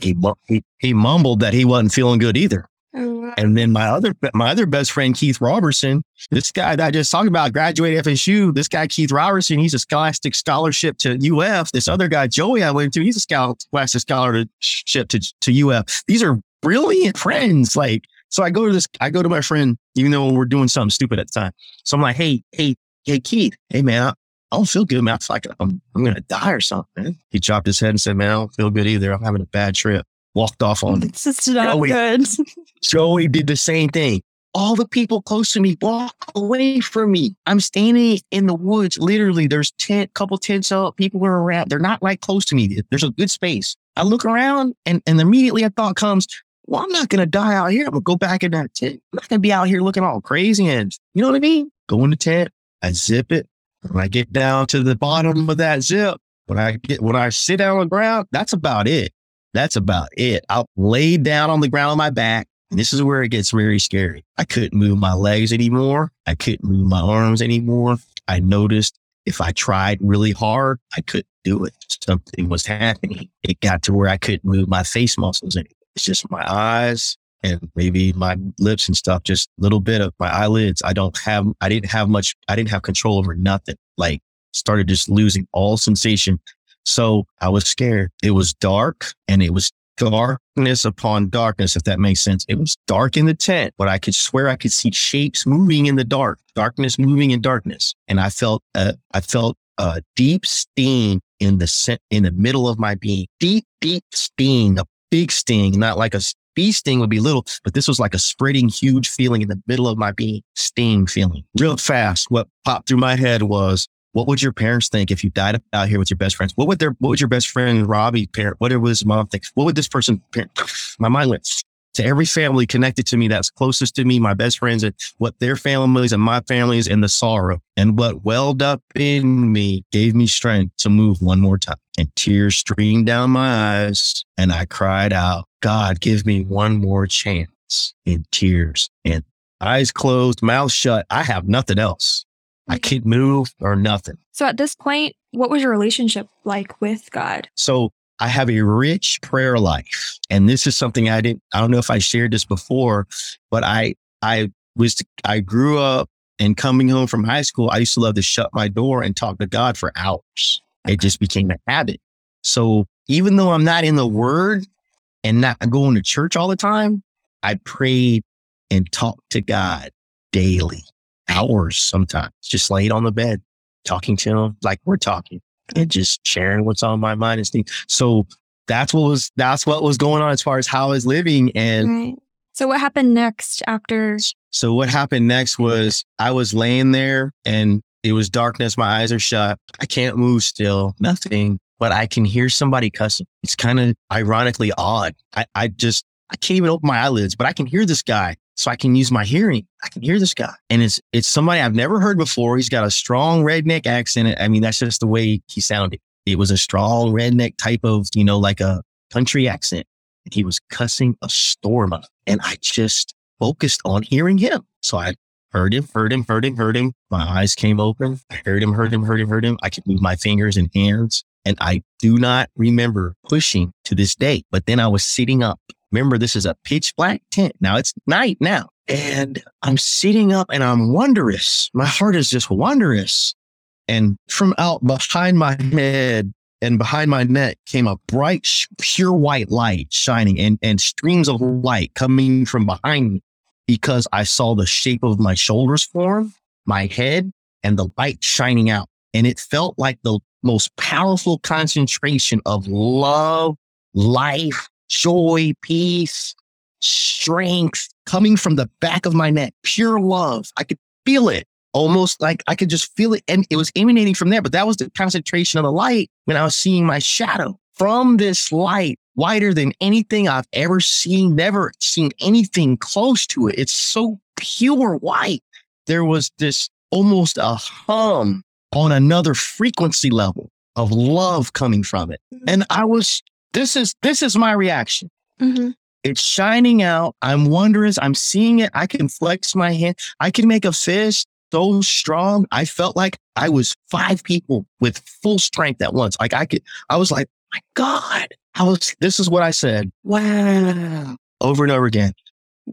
He, he, he mumbled that he wasn't feeling good either. Oh, and then my other my other best friend Keith Robertson, this guy that I just talked about, graduated FSU. This guy Keith Robertson, he's a scholastic scholarship to UF. This other guy Joey I went to, he's a scholastic scholarship to to UF. These are brilliant friends. Like so, I go to this. I go to my friend, even though we're doing something stupid at the time. So I'm like, hey, hey, hey, Keith, hey man, I don't feel good, man. It's like I'm, I'm going to die or something. He chopped his head and said, man, I don't feel good either. I'm having a bad trip. Walked off on This is not Joey, good. Joey did the same thing. All the people close to me walk away from me. I'm standing in the woods. Literally, there's tent, couple tents up. People are around. They're not right close to me. There's a good space. I look around and, and immediately a thought comes, well, I'm not going to die out here. I'm going to go back in that tent. I'm not going to be out here looking all crazy. And you know what I mean? Go in the tent. I zip it. When I get down to the bottom of that zip, when I get, when I sit down on the ground, that's about it. That's about it. I'll lay down on the ground on my back. And this is where it gets very scary. I couldn't move my legs anymore. I couldn't move my arms anymore. I noticed if I tried really hard, I couldn't do it. Something was happening. It got to where I couldn't move my face muscles anymore. It's just my eyes and maybe my lips and stuff, just a little bit of my eyelids. I don't have, I didn't have much, I didn't have control over nothing. Like started just losing all sensation. So I was scared. It was dark and it was darkness upon darkness, if that makes sense. It was dark in the tent, but I could swear I could see shapes moving in the dark, darkness moving in darkness. And I felt, uh, I felt a deep sting in the, in the middle of my being, deep, deep sting, a big sting, not like a bee sting would be little, but this was like a spreading huge feeling in the middle of my being, sting feeling. Real fast, what popped through my head was, what would your parents think if you died out here with your best friends? What would their, what would your best friend Robbie parent, what would his mom think? What would this person parent? My mind went to every family connected to me that's closest to me, my best friends, and what their families and my families and the sorrow. And what welled up in me gave me strength to move one more time. And tears streamed down my eyes. And I cried out, God, give me one more chance in tears and eyes closed, mouth shut. I have nothing else. I mm. can't move or nothing. So at this point, what was your relationship like with God? So I have a rich prayer life. And this is something I didn't, I don't know if I shared this before, but I, I was, I grew up and coming home from high school, I used to love to shut my door and talk to God for hours. It just became a habit. So even though I'm not in the word and not going to church all the time, I prayed and talked to God daily, hours sometimes, just laid on the bed, talking to him like we're talking and just sharing what's on my mind and things. So that's what was that's what was going on as far as how I was living. And right. so what happened next after? So what happened next was I was laying there and it was darkness. My eyes are shut. I can't move still, nothing, but I can hear somebody cussing. It's kind of ironically odd. I, I just, I can't even open my eyelids, but I can hear this guy so I can use my hearing. I can hear this guy. And it's it's somebody I've never heard before. He's got a strong redneck accent. I mean, that's just the way he sounded. It was a strong redneck type of, you know, like a country accent. And he was cussing a storm up. And I just focused on hearing him. So I heard him, heard him, heard him, heard him. My eyes came open. I heard him, heard him, heard him, heard him. I could move my fingers and hands. And I do not remember pushing to this day. But then I was sitting up Remember, this is a pitch black tent. Now it's night now. And I'm sitting up and I'm wondrous. My heart is just wondrous. And from out behind my head and behind my neck came a bright, pure white light shining and, and streams of light coming from behind me because I saw the shape of my shoulders form, my head, and the light shining out. And it felt like the most powerful concentration of love, life, joy, peace, strength coming from the back of my neck, pure love. I could feel it almost like I could just feel it. And it was emanating from there. But that was the concentration of the light when I was seeing my shadow from this light, whiter than anything I've ever seen, never seen anything close to it. It's so pure white. There was this almost a hum on another frequency level of love coming from it. Mm-hmm. And I was this is this is my reaction. Mm-hmm. It's shining out. I'm wondrous. I'm seeing it. I can flex my hand. I can make a fist so strong. I felt like I was five people with full strength at once. Like I could, I was like, my God. I was, this is what I said. Wow. Over and over again.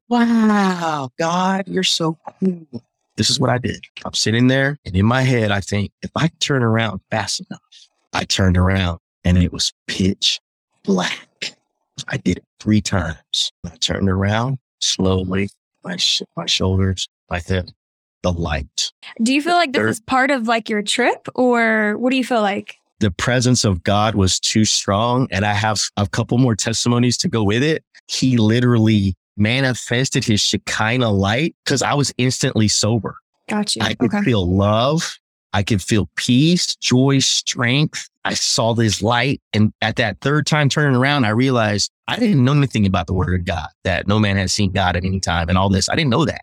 Wow. God, you're so cool. This is what I did. I'm sitting there and in my head, I think if I turn around fast enough, I turned around and it was pitch black. I did it three times. I turned around slowly, my, sh- my shoulders, my head, the light. Do you feel like this is part of like your trip or what do you feel like? The presence of God was too strong. And I have a couple more testimonies to go with it. He literally manifested his Shekinah light because I was instantly sober. Got you. I could okay. feel love I could feel peace, joy, strength. I saw this light. And at that third time turning around, I realized I didn't know anything about the word of God, that no man has seen God at any time and all this. I didn't know that.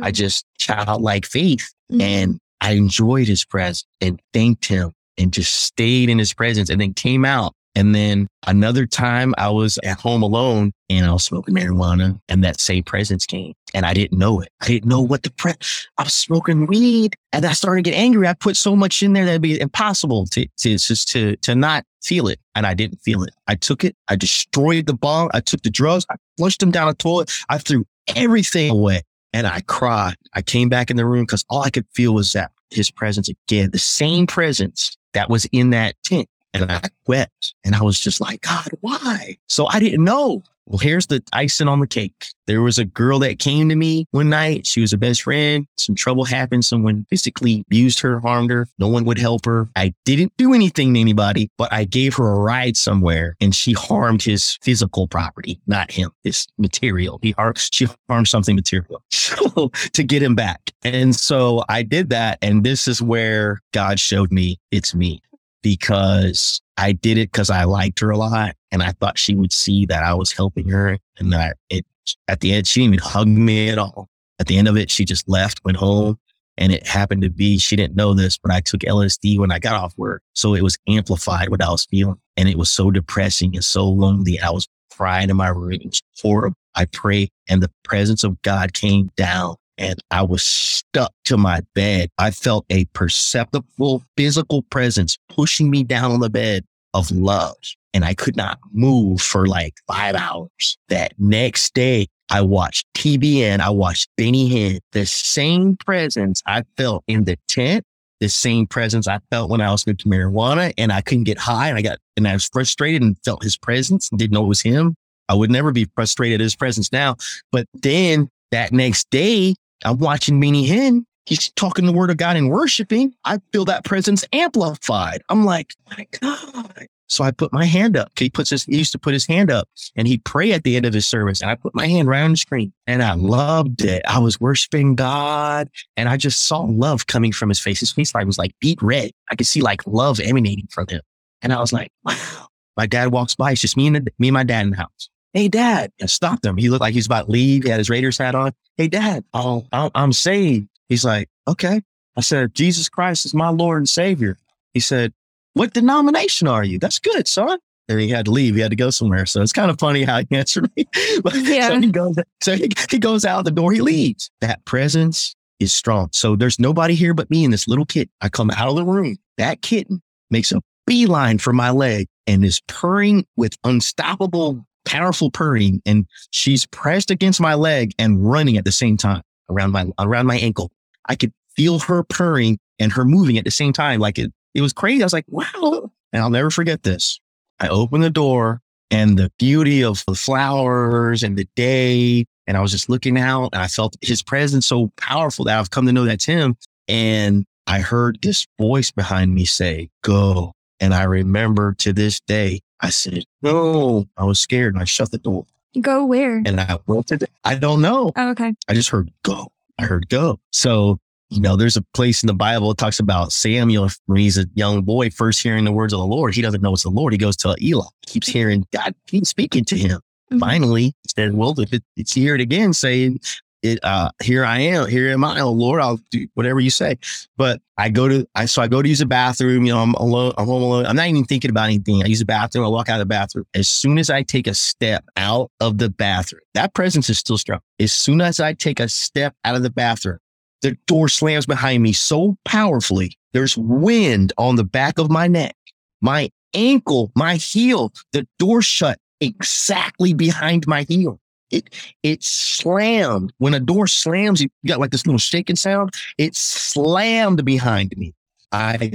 I just childlike faith Mhm. and I enjoyed his presence and thanked him and just stayed in his presence and then came out. And then another time I was at home alone and I was smoking marijuana and that same presence came and I didn't know it. I didn't know what the pre, I was smoking weed and I started to get angry. I put so much in there that'd be impossible to, to just to, to not feel it. And I didn't feel it. I took it. I destroyed the bong. I took the drugs. I flushed them down the toilet. I threw everything away and I cried. I came back in the room because all I could feel was that his presence again, the same presence that was in that tent. And I wept and I was just like, God, why? So I didn't know. Well, here's the icing on the cake. There was a girl that came to me one night. She was a best friend. Some trouble happened. Someone physically abused her, harmed her. No one would help her. I didn't do anything to anybody, but I gave her a ride somewhere and she harmed his physical property, not him, his material. He harmed, she harmed something material to get him back. And so I did that. And this is where God showed me it's me because I did it because I liked her a lot. And I thought she would see that I was helping her. And that it, at the end, she didn't even hug me at all. At the end of it, she just left, went home. And it happened to be, she didn't know this, but I took LSD when I got off work. So it was amplified what I was feeling. And it was so depressing and so lonely. I was crying in my room. It was horrible. I prayed and the presence of God came down and I was stuck to my bed. I felt a perceptible physical presence pushing me down on the bed of love. And I could not move for like five hours. That next day, I watched TBN. I watched Benny Hinn. The same presence I felt in the tent, the same presence I felt when I was smoking marijuana and I couldn't get high and I got, and I was frustrated and felt his presence and didn't know it was him. I would never be frustrated at his presence now. But then that next day, I'm watching Benny Hinn. He's talking the word of God and worshiping. I feel that presence amplified. I'm like, my God. So I put my hand up. He puts his, he used to put his hand up and he'd pray at the end of his service. And I put my hand right on the screen and I loved it. I was worshiping God and I just saw love coming from his face. His face like was like beet red. I could see like love emanating from him. And I was like, wow. My dad walks by. It's just me and the, me and my dad in the house. Hey, dad. I stopped him. He looked like he was about to leave. He had his Raiders hat on. Hey, dad. Oh, I'm, I'm saved. He's like, okay. I said, Jesus Christ is my Lord and Savior. He said, what denomination are you? That's good, son. And he had to leave. He had to go somewhere. So it's kind of funny how he answered me. But- Yeah. So he goes, so he, he goes out the door. He leaves. That presence is strong. So there's nobody here but me and this little kid. I come out of the room. That kitten makes a beeline for my leg and is purring with unstoppable, powerful purring. And she's pressed against my leg and running at the same time around my, around my ankle. I could feel her purring and her moving at the same time. Like it, it was crazy. I was like, wow. And I'll never forget this. I opened the door and the beauty of the flowers and the day. And I was just looking out and I felt his presence so powerful that I've come to know that's him. And I heard this voice behind me say, go. And I remember to this day, I said, no, I was scared and I shut the door Go where? and I went to, the, I don't know. Oh, okay. I just heard go. I heard go. So, you know, there's a place in the Bible that talks about Samuel when he's a young boy first hearing the words of the Lord. He doesn't know it's the Lord. He goes to Eli, keeps hearing God keeps speaking to him. Mhm. Finally, he said, Well, if it, it's hear it again, saying, it, uh, here I am, here am I, oh Lord, I'll do whatever you say. But I go to, I, so I go to use a bathroom, you know, I'm alone, I'm home alone. I'm not even thinking about anything. I use the bathroom. I walk out of the bathroom. As soon as I take a step out of the bathroom, that presence is still strong. As soon as I take a step out of the bathroom, the door slams behind me so powerfully. There's wind on the back of my neck, my ankle, my heel, the door shut exactly behind my heel. It, it slammed. When a door slams, you got like this little shaking sound. It slammed behind me. I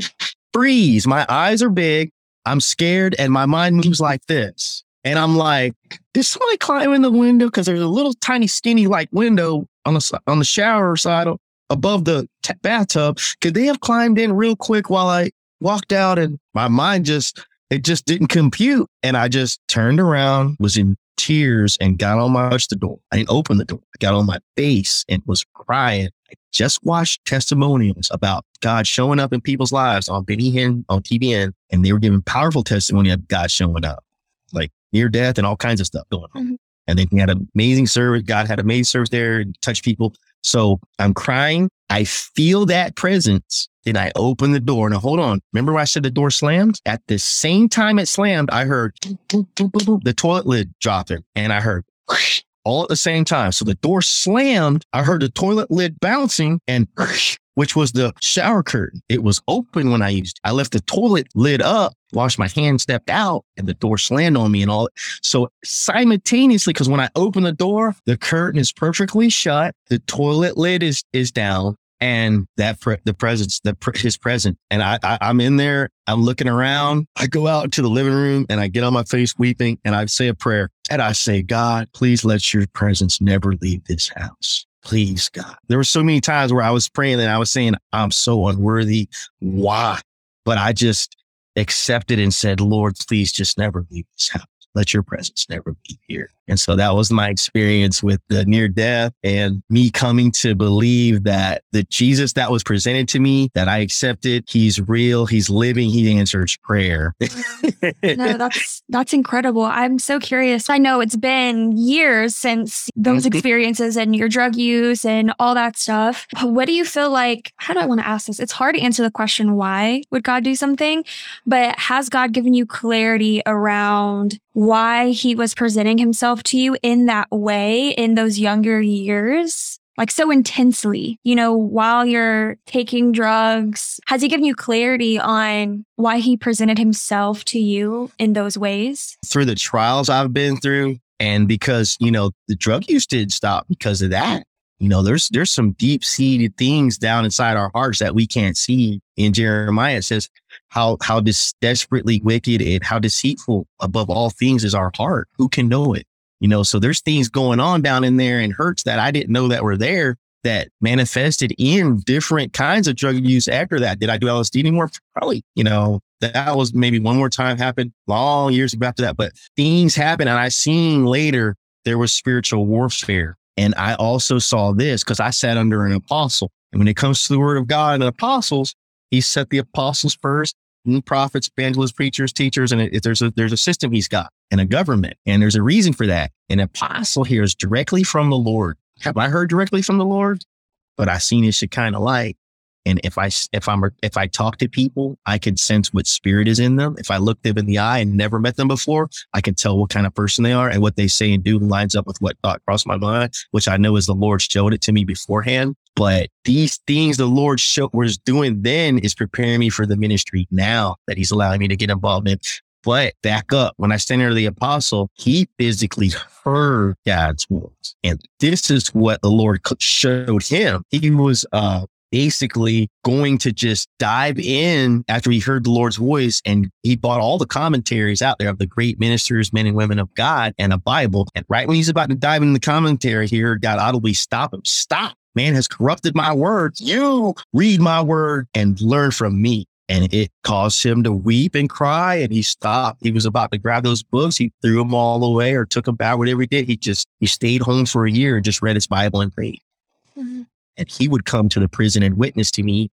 freeze. My eyes are big. I'm scared and my mind moves like this. And I'm like, did somebody climb in the window? Because there's a little tiny skinny like window on the, on the shower side above the t- bathtub. Could they have climbed in real quick while I walked out? And my mind just, it just didn't compute. And I just turned around, was in tears and got on my touched the door. I didn't open the door. I got on my face and was crying. I just watched testimonials about God showing up in people's lives on Benny Hinn, on TBN, and they were giving powerful testimony of God showing up, like near death and all kinds of stuff going on. Mm-hmm. And then we had an amazing service. God had amazing service there and touched people. So I'm crying. I feel that presence. Then I opened the door. Now hold on. Remember I said the door slammed? At the same time it slammed, I heard the toilet lid dropping and I heard all at the same time. So the door slammed. I heard the toilet lid bouncing and which was the shower curtain. It was open when I used. I left the toilet lid up, washed my hand, stepped out, and the door slammed on me and all. So simultaneously, because when I open the door, the curtain is perfectly shut, the toilet lid is is down, and that pre- the presence, the his present, and I, I I'm in there. I'm looking around. I go out to the living room and I get on my face weeping, and I say a prayer, and I say, God, please let your presence never leave this house. Please, God. There were so many times where I was praying and I was saying, I'm so unworthy. Why? But I just accepted and said, Lord, please just never leave this house. Let your presence never be here. And so that was my experience with the near death and me coming to believe that the Jesus that was presented to me, that I accepted, he's real, he's living, he answers prayer. no, that's that's incredible. I'm so curious. I know it's been years since those mm-hmm. experiences and your drug use and all that stuff. What do you feel like? How do I want to ask this? It's hard to answer the question why would God do something, but has God given you clarity around why he was presenting himself to you in that way in those younger years? Like so intensely, you know, while you're taking drugs? Has he given you clarity on why he presented himself to you in those ways? Through the trials I've been through, and because, you know, the drug use did stop because of that. You know, there's there's some deep seated things down inside our hearts that we can't see. In Jeremiah, it says how how this desperately wicked and how deceitful above all things is our heart. Who can know it? You know, so there's things going on down in there and hurts that I didn't know that were there that manifested in different kinds of drug use after that. Did I do LSD anymore? Probably, you know, that was maybe one more time happened long years after that, but things happen. And I seen later there was spiritual warfare. And I also saw this because I sat under an apostle. And when it comes to the word of God and apostles, he set the apostles first, and prophets, evangelists, preachers, teachers, and it, there's a there's a system he's got and a government. And there's a reason for that. An apostle hears directly from the Lord. Have I heard directly from the Lord? But I seen his Shekinah light. And if I, if I'm, if I talk to people, I can sense what spirit is in them. If I look them in the eye and never met them before, I can tell what kind of person they are and what they say and do lines up with what thought crossed my mind, which I know is the Lord showed it to me beforehand. But these things the Lord showed was doing then is preparing me for the ministry now that he's allowing me to get involved in. But back up, when I stand under the apostle, he physically heard God's voice. And this is what the Lord showed him. He was uh, basically going to just dive in after he heard the Lord's voice and he bought all the commentaries out there of the great ministers, men and women of God and a Bible. And right when he's about to dive into the commentary, he heard God audibly stop him. Stop. Man has corrupted my words. You read my word and learn from me and it caused him to weep and cry. And he stopped. He was about to grab those books. He threw them all away or took them back, whatever he did. He just, he stayed home for a year and just read his Bible and prayed. Mm-hmm. And he would come to the prison and witness to me.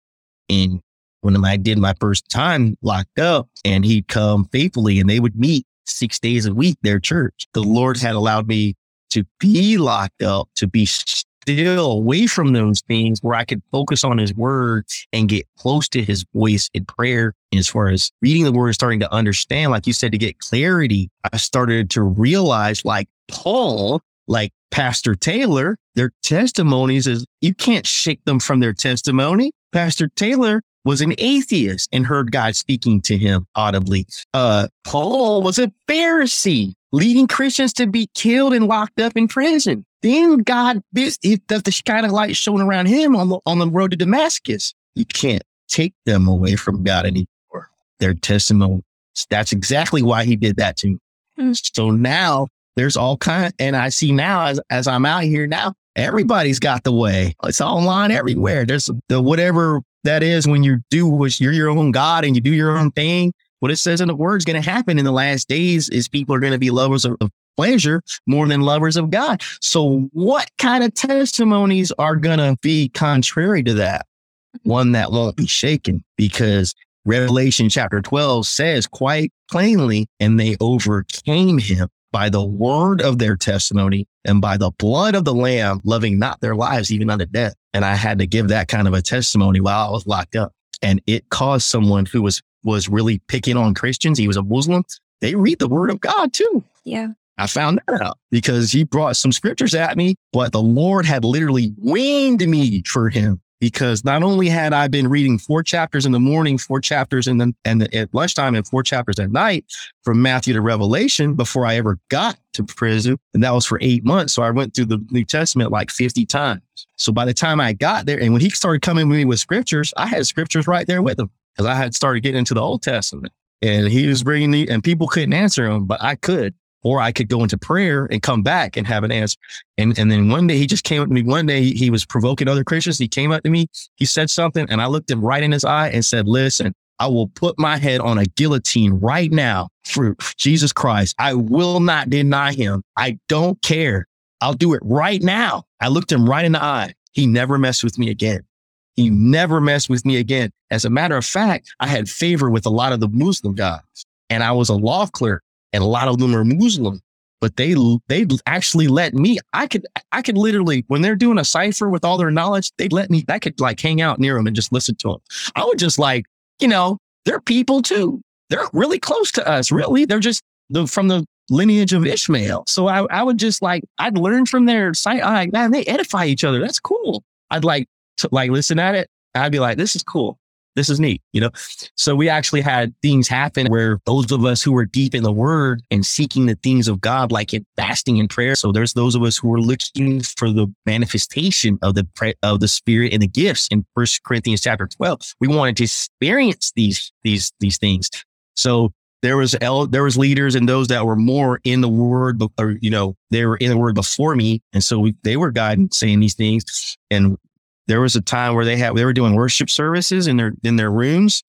And when I did my first time locked up and he'd come faithfully and they would meet six days a week, their church. The Lord had allowed me to be locked up, to be still away from those things where I could focus on his word and get close to his voice in prayer. And as far as reading the word, starting to understand, like you said, to get clarity, I started to realize like Paul, like Pastor Taylor, their testimonies is you can't shake them from their testimony. Pastor Taylor was an atheist and heard God speaking to him audibly. Uh, Paul was a Pharisee, leading Christians to be killed and locked up in prison. Then God, this, the kind of light shone around him on the, on the road to Damascus. You can't take them away from God anymore. Their testimony. That's exactly why he did that to me. Mm. So now there's all kind, and I see now as, as I'm out here now, everybody's got the way. It's online everywhere. There's the whatever that is when you do what you're your own God and you do your own thing. What it says in the word is going to happen in the last days is people are going to be lovers of, of pleasure more than lovers of God. So, what kind of testimonies are going to be contrary to that? one that won't be shaken because Revelation chapter 12 says quite plainly, and they overcame him by the word of their testimony and by the blood of the lamb, loving not their lives even unto death. And I had to give that kind of a testimony while I was locked up. And it caused someone who was, was really picking on Christians. He was a Muslim. They read the word of God too. Yeah. I found that out because he brought some scriptures at me, but the Lord had literally weaned me for him because not only had I been reading four chapters in the morning, four chapters in the, and the, at lunchtime and four chapters at night from Matthew to Revelation before I ever got to prison. And that was for eight months. So I went through the New Testament like 50 times. So by the time I got there and when he started coming with me with scriptures, I had scriptures right there with him because I had started getting into the Old Testament and he was bringing the, and people couldn't answer him, but I could or I could go into prayer and come back and have an answer. And, and then one day he just came up to me. One day he was provoking other Christians. He came up to me. He said something and I looked him right in his eye and said, listen, I will put my head on a guillotine right now for Jesus Christ. I will not deny him. I don't care. I'll do it right now. I looked him right in the eye. He never messed with me again. He never messed with me again. As a matter of fact, I had favor with a lot of the Muslim guys and I was a law clerk and a lot of them are Muslim, but they they actually let me. I could I could literally when they're doing a cipher with all their knowledge, they let me. I could like hang out near them and just listen to them. I would just like you know they're people too. They're really close to us. Really, they're just the from the lineage of Ishmael. So I I would just like I'd learn from their site. Like man, they edify each other. That's cool. I'd like to like listen at it. I'd be like, this is cool this is neat, you know? So we actually had things happen where those of us who were deep in the word and seeking the things of God, like in fasting and prayer. So there's those of us who were looking for the manifestation of the, of the spirit and the gifts in first Corinthians chapter 12. We wanted to experience these, these, these things. So there was el- there was leaders and those that were more in the word, or you know, they were in the word before me, and so we, they were guiding saying these things. And there was a time where they had they were doing worship services in their in their rooms,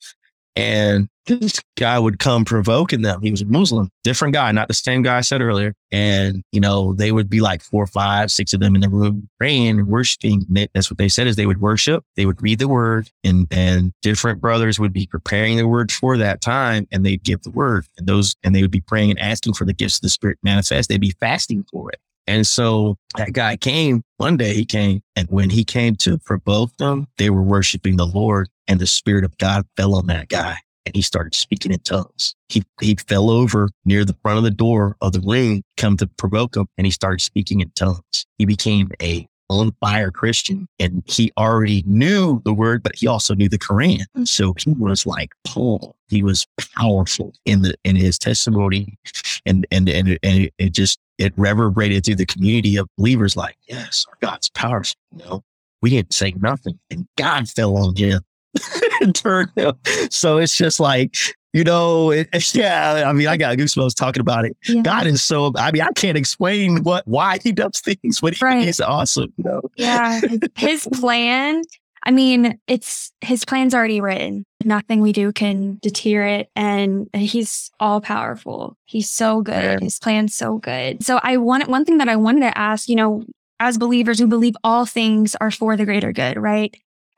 and this guy would come provoking them. He was a Muslim, different guy, not the same guy I said earlier. And you know, they would be like four, five, six of them in the room praying and worshiping. That's what they said is they would worship, they would read the word, and and different brothers would be preparing the word for that time, and they'd give the word, and those and they would be praying and asking for the gifts of the Spirit manifest. They'd be fasting for it. And so that guy came one day he came and when he came to provoke them, they were worshiping the Lord and the spirit of God fell on that guy and he started speaking in tongues. He, he fell over near the front of the door of the ring, come to provoke him and he started speaking in tongues. He became a on fire Christian and he already knew the word, but he also knew the Quran. Mm. So he was like Paul. He was powerful in the, in his testimony and, and, and, and it just it reverberated through the community of believers like, yes, our God's powerful. You know, we didn't say nothing and God fell on him and turned him. So it's just like, you know, it, yeah, I mean, I got goosebumps talking about it. Yeah. God is so, I mean, I can't explain what, why he does things, but he, right. he's awesome, you know? Yeah. His plan I mean, it's his plan's already written. Nothing we do can deter it. And he's all powerful. He's so good. Yeah. His plan's so good. So I want one thing that I wanted to ask, you know, as believers, we believe all things are for the greater good, right?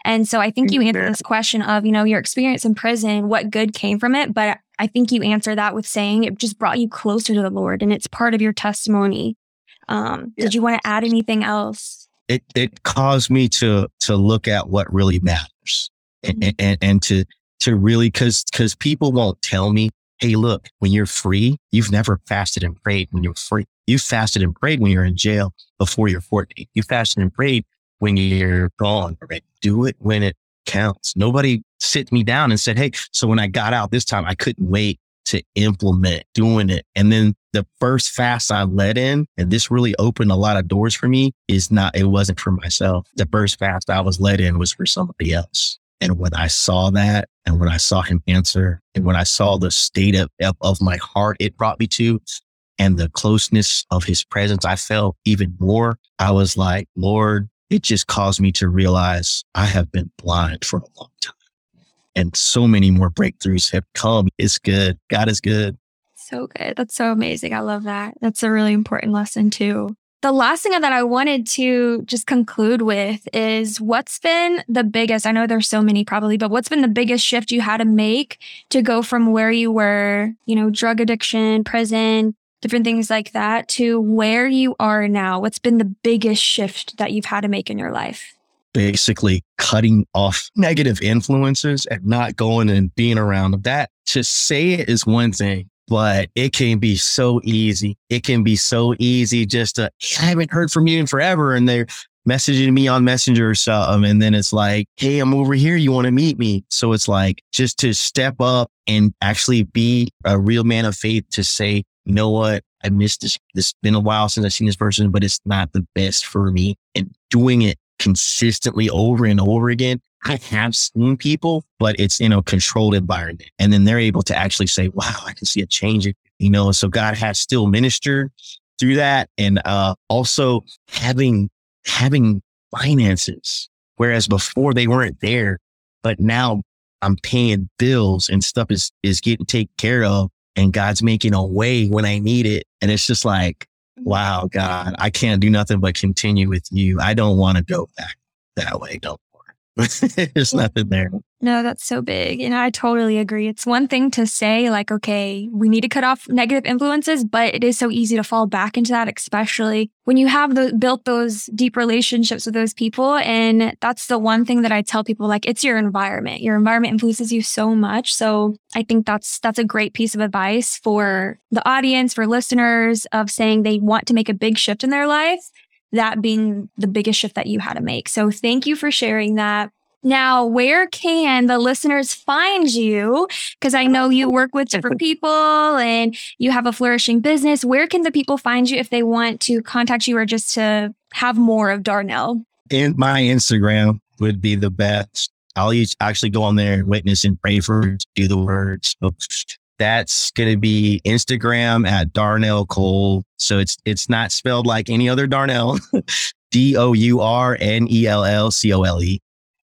And so I think you answered this question of, you know, your experience in prison, what good came from it. But I think you answer that with saying it just brought you closer to the Lord and it's part of your testimony. Um, yeah. Did you want to add anything else? It it caused me to to look at what really matters and mm-hmm. and, and to to really because because people won't tell me hey look when you're free you've never fasted and prayed when you're free you fasted and prayed when you're in jail before you're 14 you fasted and prayed when you're gone right? do it when it counts nobody sit me down and said hey so when i got out this time i couldn't wait to implement doing it. And then the first fast I led in, and this really opened a lot of doors for me, is not, it wasn't for myself. The first fast I was led in was for somebody else. And when I saw that and when I saw him answer and when I saw the state of, of my heart it brought me to and the closeness of his presence, I felt even more. I was like, Lord, it just caused me to realize I have been blind for a long time and so many more breakthroughs have come. It's good. God is good. So good. That's so amazing. I love that. That's a really important lesson too. the last thing that I wanted to just conclude with is what's been the biggest, I know there's so many probably, but what's been the biggest shift you had to make to go from where you were, you know, drug addiction, prison, different things like that to where you are now? What's been the biggest shift that you've had to make in your life? Basically, cutting off negative influences and not going and being around them. That to say it is one thing, but it can be so easy. It can be so easy just to, I haven't heard from you in forever. And they're messaging me on Messenger or something. And then it's like, Hey, I'm over here. You want to meet me? So it's like just to step up and actually be a real man of faith to say, you know what? I missed this. It's been a while since I've seen this person, but it's not the best for me. And doing it consistently over and over again. I have seen people, but it's in a controlled environment. And then they're able to actually say, wow, I can see a change. You know, so God has still ministered through that. And, uh, also having, having finances, whereas before they weren't there, but now I'm paying bills and stuff is, is getting taken care of and God's making a way when I need it. And it's just like, wow, God, I can't do nothing but continue with you. I don't want to go back that way. Don't There's nothing there. No, that's so big. And I totally agree. It's one thing to say, like, okay, we need to cut off negative influences, but it is so easy to fall back into that, especially when you have the, built those deep relationships with those people. And that's the one thing that I tell people, like, it's your environment. Your environment influences you so much. So I think that's, that's a great piece of advice for the audience, for listeners of saying they want to make a big shift in their life that being the biggest shift that you had to make. So thank you for sharing that. Now, where can the listeners find you? Because I know you work with different people and you have a flourishing business. Where can the people find you if they want to contact you or just to have more of Dournell? And my Instagram would be the best. I'll actually go on there and witness and pray for, do the words, that's going to be Instagram at Dournell Cole. So it's, it's not spelled like any other Darnell, D O U R N E L L C O L E.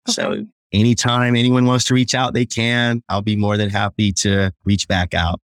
So anytime anyone wants to reach out, they can. I'll be more than happy to reach back out.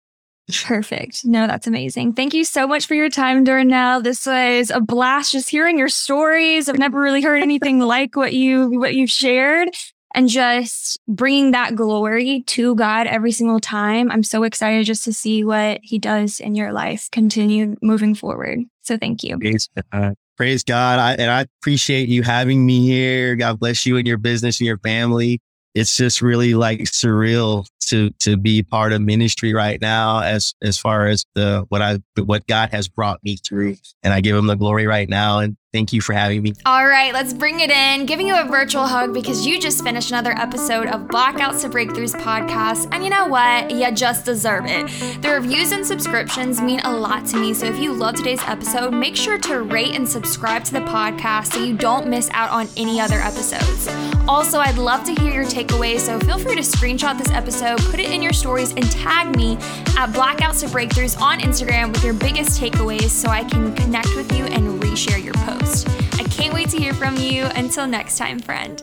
Perfect. No, that's amazing. Thank you so much for your time, Dournell. This was a blast just hearing your stories. I've never really heard anything like what you what you've shared and just bringing that glory to God every single time. I'm so excited just to see what He does in your life continue moving forward. So thank you. Praise God. Praise God. I, and I appreciate you having me here. God bless you and your business and your family. It's just really like surreal to to be part of ministry right now as as far as the what I what God has brought me through. And I give him the glory right now. And Thank you for having me. All right, let's bring it in. Giving you a virtual hug because you just finished another episode of Blackouts to Breakthroughs podcast. And you know what? You just deserve it. The reviews and subscriptions mean a lot to me. So if you love today's episode, make sure to rate and subscribe to the podcast so you don't miss out on any other episodes. Also, I'd love to hear your takeaways. So feel free to screenshot this episode, put it in your stories, and tag me at Blackouts to Breakthroughs on Instagram with your biggest takeaways so I can connect with you and reshare your post. I can't wait to hear from you. Until next time, friend.